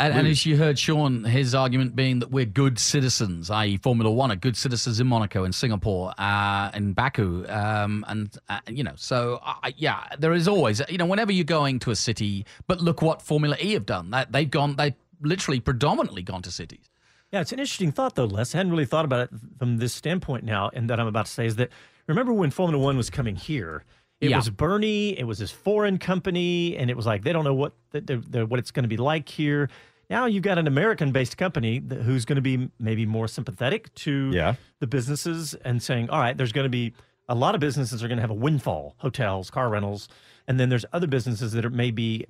And, and as you heard Sean, his argument being that we're good citizens, i.e., Formula One are good citizens in Monaco, in Singapore, uh, in Baku, um, and uh, you know, so uh, yeah, there is always, you know, whenever you're going to a city. But look what Formula E have done. That they've gone, they literally predominantly gone to cities. Yeah, it's an interesting thought, though, Les. I hadn't really thought about it from this standpoint now, and that I'm about to say is that remember when Formula One was coming here? It Yeah. was Bernie, it was his foreign company, and it was like they don't know what the, the, the, what it's going to be like here. Now you've got an American-based company that, who's going to be maybe more sympathetic to Yeah. the businesses and saying, all right, there's going to be a lot of businesses are going to have a windfall, hotels, car rentals, and then there's other businesses that are maybe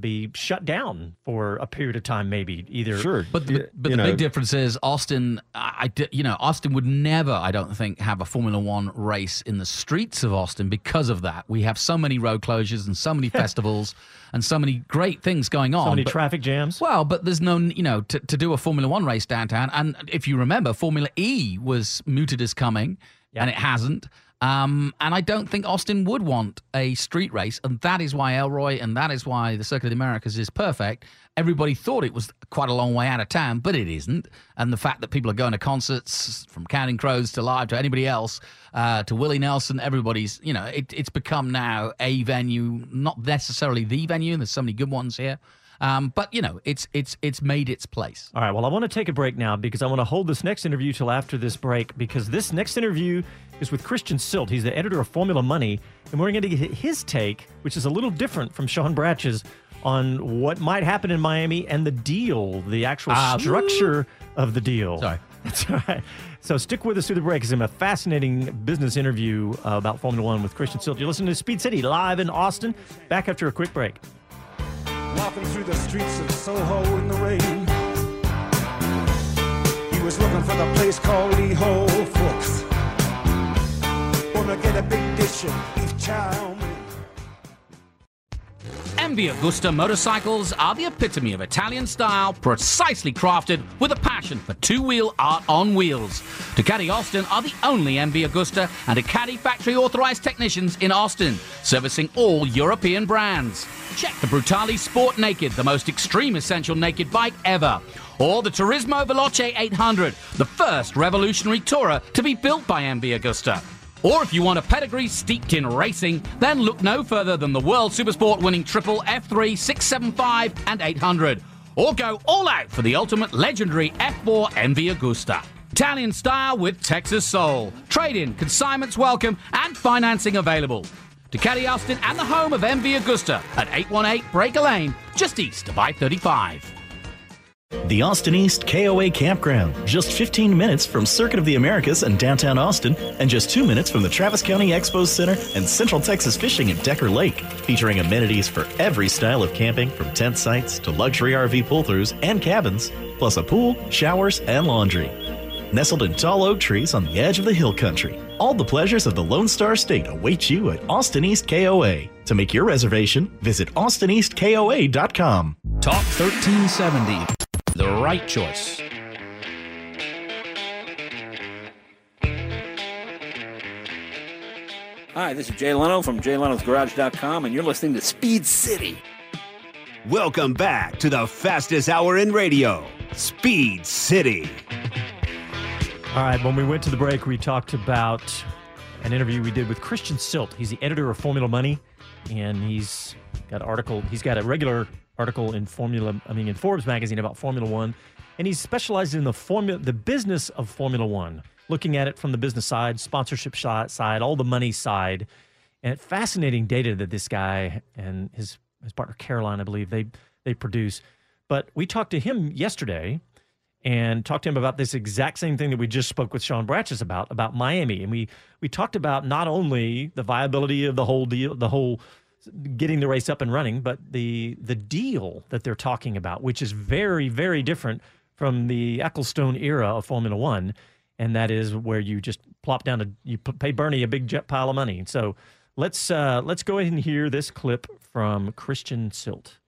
be shut down for a period of time, maybe either. Sure, But the, but the big difference is Austin. I, I you know, Austin would never, I don't think, have a Formula One race in the streets of Austin because of that. We have so many road closures and so many festivals and so many great things going on. So many but- traffic jams. Well, but there's no, you know, to, to do a Formula One race downtown. And if you remember, Formula E was mooted as coming, and it hasn't. Um, and I don't think Austin would want a street race, and that is why Elroy and that is why the Circuit of the Americas is perfect. Everybody thought it was quite a long way out of town, but it isn't. And the fact that people are going to concerts from Counting Crows to live to anybody else, uh, to Willie Nelson, everybody's, you know, it, it's become now a venue, not necessarily the venue. There's so many good ones here. Um, but you know, it's it's it's made its place. All right. Well, I want to take a break now because I want to hold this next interview till after this break because this next interview is with Christian Sylt. He's the editor of Formula Money, and we're going to get his take, which is a little different from Sean Bratch's, on what might happen in Miami and the deal, the actual Ah, structure of the deal. Sorry. That's all right. So stick with us through the break. It's a fascinating business interview uh, about Formula One with Christian Sylt. You're listening to Speed City live in Austin. Back after a quick break. Walking through the streets of Soho in the rain. He was looking for the place called Lee Ho Fooks. Wanna get a big dish of beef chow mein. MV Agusta motorcycles are the epitome of Italian style, precisely crafted with a passion for two-wheel art on wheels. Ducati Austin are the only MV Agusta and Ducati factory authorized technicians in Austin, servicing all European brands. Check the Brutale Sport Naked, the most extreme essential naked bike ever. Or the Turismo Veloce 800, the first revolutionary tourer to be built by MV Agusta. Or if you want a pedigree steeped in racing, then look no further than the World Supersport winning triple F3, 675, and 800. Or go all out for the ultimate legendary F4 MV Agusta. Italian style with Texas soul. Trade in, consignments welcome, and financing available. Ducati Austin and the home of MV Agusta at 818 Breaker Lane, just east of I 35. The Austin East KOA Campground, just 15 minutes from Circuit of the Americas and downtown Austin, and just two minutes from the Travis County Expo Center and Central Texas Fishing at Decker Lake, featuring amenities for every style of camping from tent sites to luxury RV pull throughs and cabins, plus a pool, showers, and laundry. Nestled in tall oak trees on the edge of the hill country, all the pleasures of the Lone Star State await you at Austin East KOA. To make your reservation, visit austineastkoa.com. Talk 1370. The right choice. Hi, this is Jay Leno from JayLenosGarage.com, and you're listening to Speed City. Welcome back to the fastest hour in radio, Speed City. All right, when we went to the break, we talked about an interview we did with Christian Sylt. He's the editor of Formula Money, and he's got an article. He's got a regular article in Formula, I mean, in Forbes magazine about Formula One, and he's specialized in the formula, the business of Formula One, looking at it from the business side, sponsorship side, all the money side. and fascinating data that this guy and his his partner Caroline, I believe, they they produce. But we talked to him yesterday and talked to him about this exact same thing that we just spoke with Sean Bratches about about Miami, and we we talked about not only the viability of the whole deal, the whole getting the race up and running, but the the deal that they're talking about, which is very very different from the Ecclestone era of Formula One, and that is where you just plop down a you pay Bernie a big jet pile of money. So let's uh, let's go ahead and hear this clip from Christian Sylt.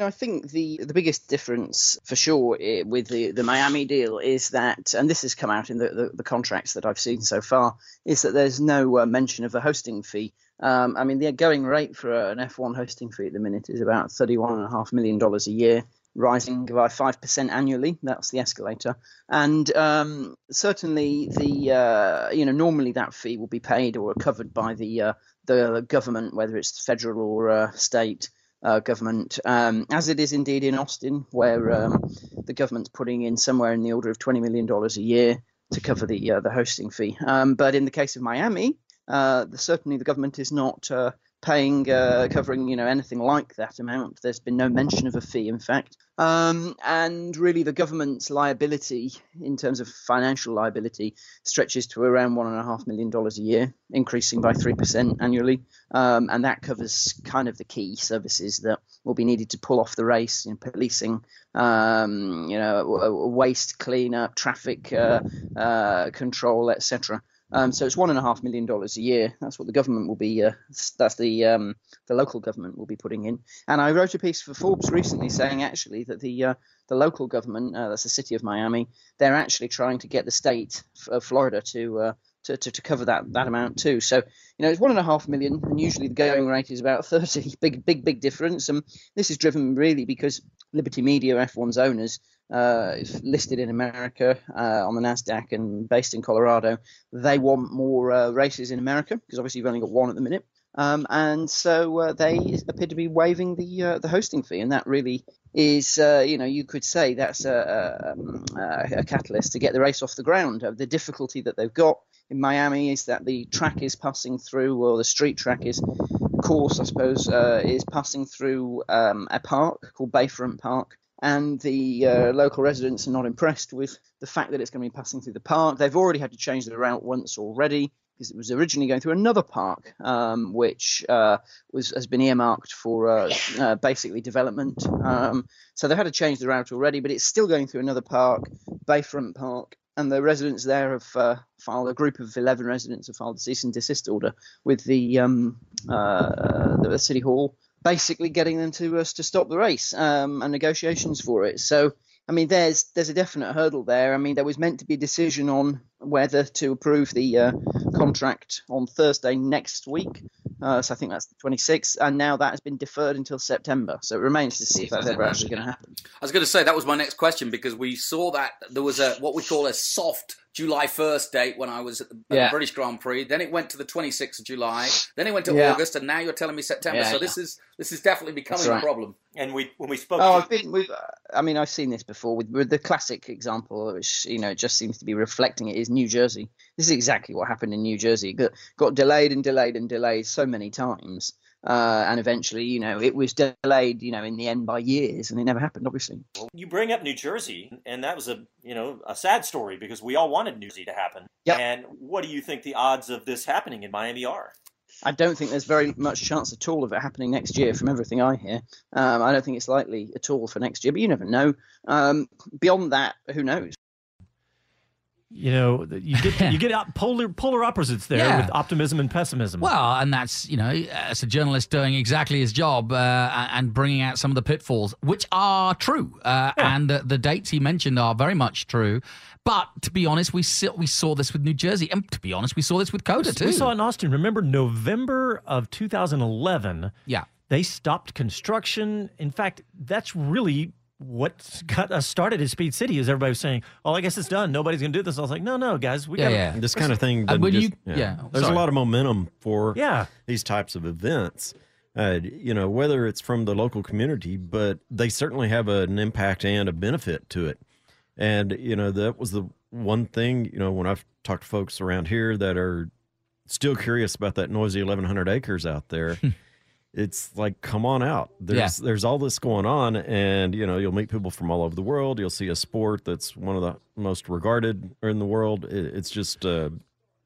No, I think the the biggest difference for sure eh, with the, the Miami deal is that, and this has come out in the, the, the contracts that I've seen so far, is that there's no uh, mention of a hosting fee. Um, I mean, the going rate for an F1 hosting fee at the minute is about $31.5 million a year, rising by 5% annually. That's the escalator. And um, certainly, the uh, you know normally that fee will be paid or covered by the, uh, the government, whether it's federal or uh, state uh, government, um, as it is indeed in Austin, where um, the government's putting in somewhere in the order of $20 million a year to cover the uh, the hosting fee. Um, but in the case of Miami, uh, certainly the government is not uh, paying, uh, covering you know anything like that amount. There's been no mention of a fee, in fact. Um, and really, the government's liability, in terms of financial liability, stretches to around one and a half million dollars a year, increasing by three percent annually. Um, and that covers kind of the key services that will be needed to pull off the race, you know, policing, um, you know, waste cleanup, traffic uh, uh, control, etc. Um, so it's one and a half million dollars a year. That's what the government will be. Uh, that's the um, the local government will be putting in. And I wrote a piece for Forbes recently saying actually that the uh, the local government, uh, that's the city of Miami, they're actually trying to get the state of Florida to. Uh, to, to, to cover that, that amount too. So, you know, it's one and a half million, and usually the going rate is about 30. Big, big, big difference. And this is driven really because Liberty Media, F1's owners, uh, is listed in America uh, on the Nasdaq and based in Colorado. They want more uh, races in America because obviously you've only got one at the minute. Um, and so uh, they appear to be waiving the uh, the hosting fee, and that really is, uh, you know, you could say that's a, a, um, a catalyst to get the race off the ground. The difficulty that they've got in Miami is that the track is passing through, or the street track is course, I suppose, is passing through um, a park called Bayfront Park. And the uh, local residents are not impressed with the fact that it's going to be passing through the park. They've already had to change the route once already because it was originally going through another park, um, which uh, was has been earmarked for uh, uh, basically development. Um, so they've had to change the route already, but it's still going through another park, Bayfront Park, and the residents there have uh, filed a group of 11 residents have filed a cease and desist order with the um, uh, the city hall, basically getting them to us to stop the race um, and negotiations for it. So. I mean, there's there's a definite hurdle there. I mean, there was meant to be a decision on whether to approve the uh, contract on Thursday next week. Uh, so I think that's the 26th, and now that has been deferred until September. So it remains to see if that's ever actually going to happen. I was going to say that was my next question because we saw that there was a what we call a soft July 1st date when I was at the, at the Yeah. British Grand Prix. Then it went to the 26th of July. Then it went to Yeah. August, and now you're telling me September. Yeah. so this is this is definitely becoming right. a problem. And we when we spoke, Oh, I've been. We've, uh, I mean, I've seen this before with, with the classic example, which you know just seems to be reflecting it is New Jersey. This is exactly what happened in New Jersey. Got, got delayed and delayed and delayed so many times, uh, and eventually, you know, it was delayed, you know, in the end by years, and it never happened, obviously. you bring up New Jersey, and that was a you know a sad story because we all wanted New Jersey to happen. Yep. And what do you think the odds of this happening in Miami are? I don't think there's very much chance at all of it happening next year, from everything I hear. Um, I don't think it's likely at all for next year, but you never know. Um, beyond that, who knows? You know, you get you get out polar polar opposites there Yeah. with optimism and pessimism. Well, and that's you know, as a journalist doing exactly his job uh, and bringing out some of the pitfalls, which are true, uh, and the, the dates he mentioned are very much true. But to be honest, we saw, we saw this with New Jersey, and to be honest, we saw this with COTA too. We saw it in Austin. Remember November of 2011? Yeah. They stopped construction. In fact, that's really what got us started at Speed City. Is everybody was saying, "Oh, I guess it's done. Nobody's gonna do this." I was like, "No, no, guys, we got This kind of thing. And doesn't just- you- yeah, there's sorry. a lot of momentum for Yeah. these types of events. Uh, you know, whether it's from the local community, but they certainly have an impact and a benefit to it. And you know, that was the one thing. You know, when I've talked to folks around here that are still curious about that noisy 1100 acres out there, it's like, come on out. There's there's all this going on, and you know you'll meet people from all over the world. You'll see a sport that's one of the most regarded in the world. It, it's just uh,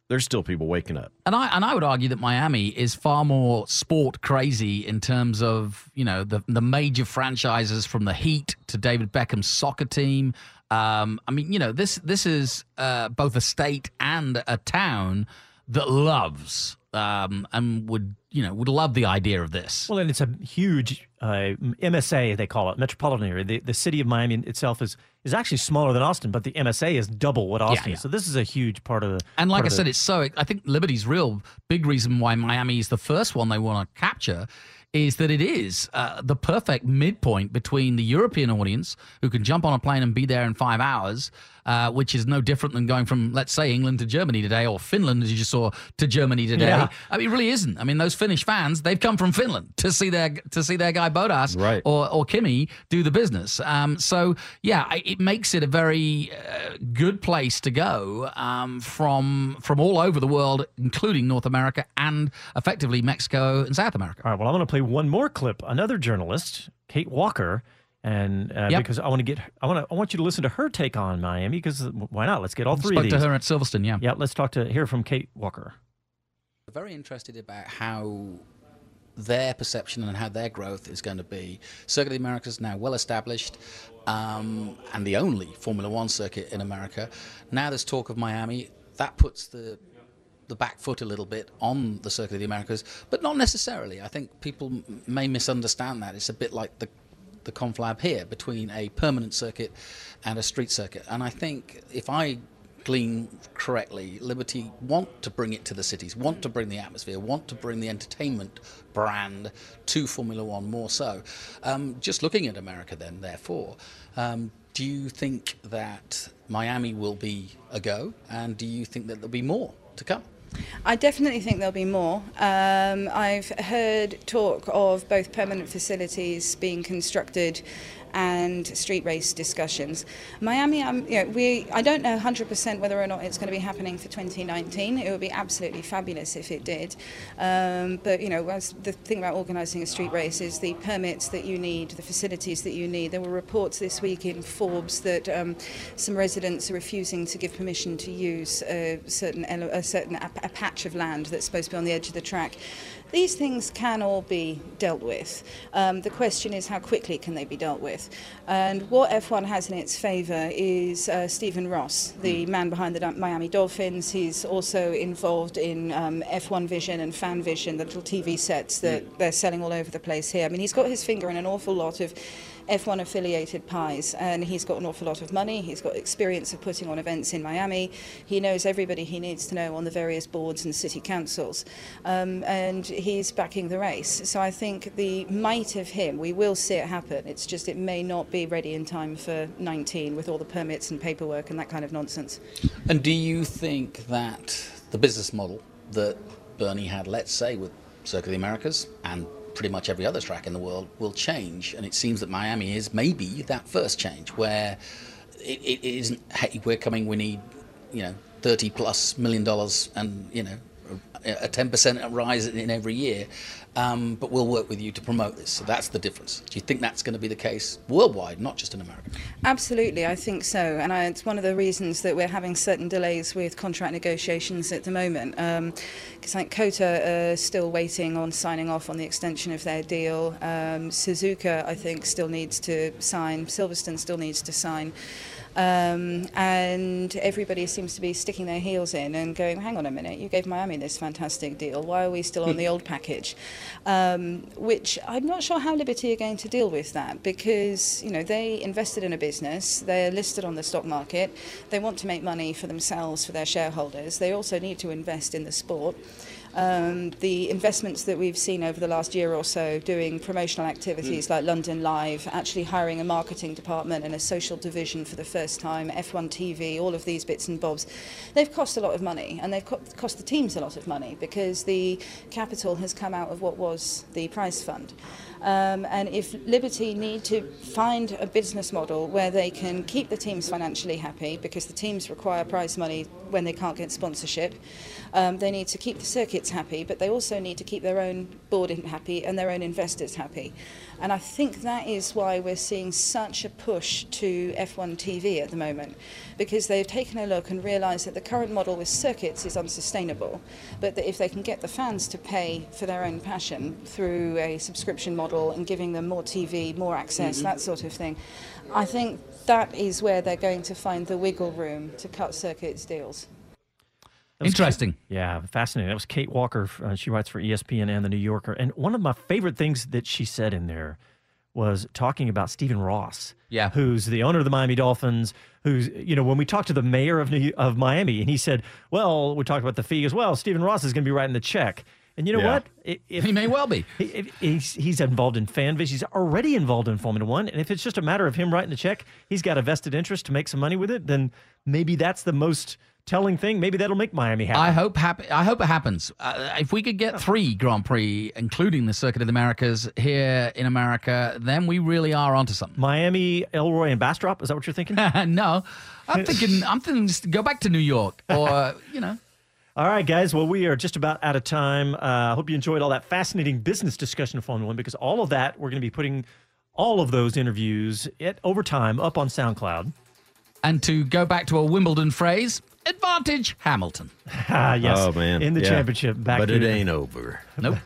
there's still people waking up. And I and I would argue that Miami is far more sport crazy in terms of you know the the major franchises from the Heat to David Beckham's soccer team. Um, I mean, you know this this is uh, both a state and a town that loves um, and would you know would love the idea of this. Well, and it's a huge uh, MSA they call it, metropolitan area. The, the city of Miami itself is is actually smaller than Austin, but the MSA is double what Austin yeah. is. So this is a huge part of the. And like I of the- said, it's so. I think Liberty's real big reason why Miami is the first one they want to capture is that it is uh, the perfect midpoint between the European audience who can jump on a plane and be there in five hours, uh, which is no different than going from, let's say, England to Germany today or Finland, as you just saw, to Germany today. Yeah. I mean, it really isn't. I mean, those Finnish fans, they've come from Finland to see their to see their guy Bottas Right. or, or Kimi do the business. Um, so, yeah, I- it makes it a very uh, good place to go um, from from all over the world, including North America and effectively Mexico and South America. All right. Well, I'm going to play one more clip. Another journalist, Kate Walker, and uh, Yep. because I want to get, I want to, I want you to listen to her take on Miami because why not? Let's get all three Spoke of to her at Silverstone, yeah. Yeah. Let's talk to hear from Kate Walker. very interested about how their perception and how their growth is going to be. Circuit of the Americas now well established um, and the only Formula One circuit in America. Now there's talk of Miami. That puts the the back foot a little bit on the Circuit of the Americas, but not necessarily. I think people m- may misunderstand that. It's a bit like the the conflab here between a permanent circuit and a street circuit. And I think if I glean correctly, Liberty want to bring it to the cities, want to bring the atmosphere, want to bring the entertainment brand to Formula One more so. Um, just looking at America, then, therefore, um, do you think that Miami will be a go? And do you think that there'll be more to come? I definitely think there'll be more. Um, I've heard talk of both permanent facilities being constructed and street race discussions. Miami, um, you know, we I don't know 100% whether or not it's going to be happening for 2019. It would be absolutely fabulous if it did. Um, but you know, the thing about organising a street race is the permits that you need, the facilities that you need. There were reports this week in Forbes that um, some residents are refusing to give permission to use a certain a certain a, a patch of land that's supposed to be on the edge of the track. These things can all be dealt with. Um, the question is how quickly can they be dealt with? And what F1 has in its favour is uh, Stephen Ross, the man behind the Miami Dolphins. He's also involved in um, F1 Vision and Fan Vision, the little TV sets that they're selling all over the place here. I mean, he's got his finger in an awful lot of F1 affiliated pies, and he's got an awful lot of money. He's got experience of putting on events in Miami. He knows everybody he needs to know on the various boards and city councils, um, and he's backing the race. So I think the might of him, we will see it happen. It's just it may not be ready in time for 19 with all the permits and paperwork and that kind of nonsense. And do you think that the business model that Bernie had, let's say, with Circuit of the Americas and pretty much every other track in the world will change? And it seems that Miami is maybe that first change where it, it isn't, hey, we're coming, we need, you know, 30 plus million dollars and, you know, a 10% rise in every year, um, but we'll work with you to promote this. So that's the difference. Do you think that's going to be the case worldwide, not just in America? Absolutely, I think so. And I, it's one of the reasons that we're having certain delays with contract negotiations at the moment. Because like COTA are still waiting on signing off on the extension of their deal. Um, Suzuka, I think, still needs to sign. Silverstone still needs to sign. Um, and everybody seems to be sticking their heels in and going, hang on a minute, you gave Miami this fantastic deal. Why are we still on the old package? Um, which I'm not sure how Liberty are going to deal with that because, you know, they invested in a business, they're listed on the stock market, they want to make money for themselves, for their shareholders. They also need to invest in the sport. um, the investments that we've seen over the last year or so doing promotional activities mm. like London Live, actually hiring a marketing department and a social division for the first time, F1 TV, all of these bits and bobs, they've cost a lot of money and they've co cost the teams a lot of money because the capital has come out of what was the prize fund. Um, and if Liberty need to find a business model where they can keep the teams financially happy, because the teams require prize money when they can't get sponsorship, um, they need to keep the circuits happy, but they also need to keep their own board happy and their own investors happy. And I think that is why we're seeing such a push to F1 TV at the moment, because they've taken a look and realised that the current model with circuits is unsustainable, but that if they can get the fans to pay for their own passion through a subscription model and giving them more TV, more access, Mhm. that sort of thing, I think that is where they're going to find the wiggle room to cut circuits deals. Interesting. Kate- yeah, fascinating. That was Kate Walker. Uh, she writes for ESPN and the New Yorker. And one of my favorite things that she said in there was talking about Stephen Ross. Yeah. Who's the owner of the Miami Dolphins, who's, you know, when we talked to the mayor of New, of Miami and he said, well, we talked about the fee as well. Stephen Ross is going to be writing the check. And you know Yeah. what? If, He may well be. He, he's, he's involved in fan base. He's already involved in Formula One. And if it's just a matter of him writing the check, he's got a vested interest to make some money with it, then maybe that's the most telling thing. Maybe that'll make Miami happy. I hope happy. I hope it happens. Uh, if we could get three Grand Prix, including the Circuit of the Americas here in America, then we really are onto something. Miami, Elroy, and Bastrop. Is that what you're thinking? no, I'm thinking. I'm thinking. Just go back to New York, or you know. All right, guys. Well, we are just about out of time. Uh, I hope you enjoyed all that fascinating business discussion of Formula One because all of that, we're going to be putting all of those interviews at overtime up on SoundCloud. And to go back to a Wimbledon phrase, advantage Hamilton. Ah, yes. Oh, man. In the Yeah. championship. Back But to it ain't over. Nope.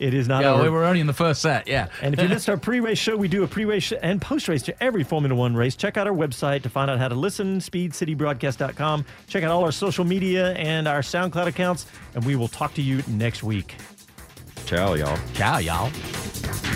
It is not yeah, over. we were only in the first set. Yeah. And if you missed our pre-race show, we do a pre-race and post-race to every Formula One race. Check out our website to find out how to listen, speedcitybroadcast.com. Check out all our social media and our SoundCloud accounts, and we will talk to you next week. Ciao, y'all. Ciao, y'all.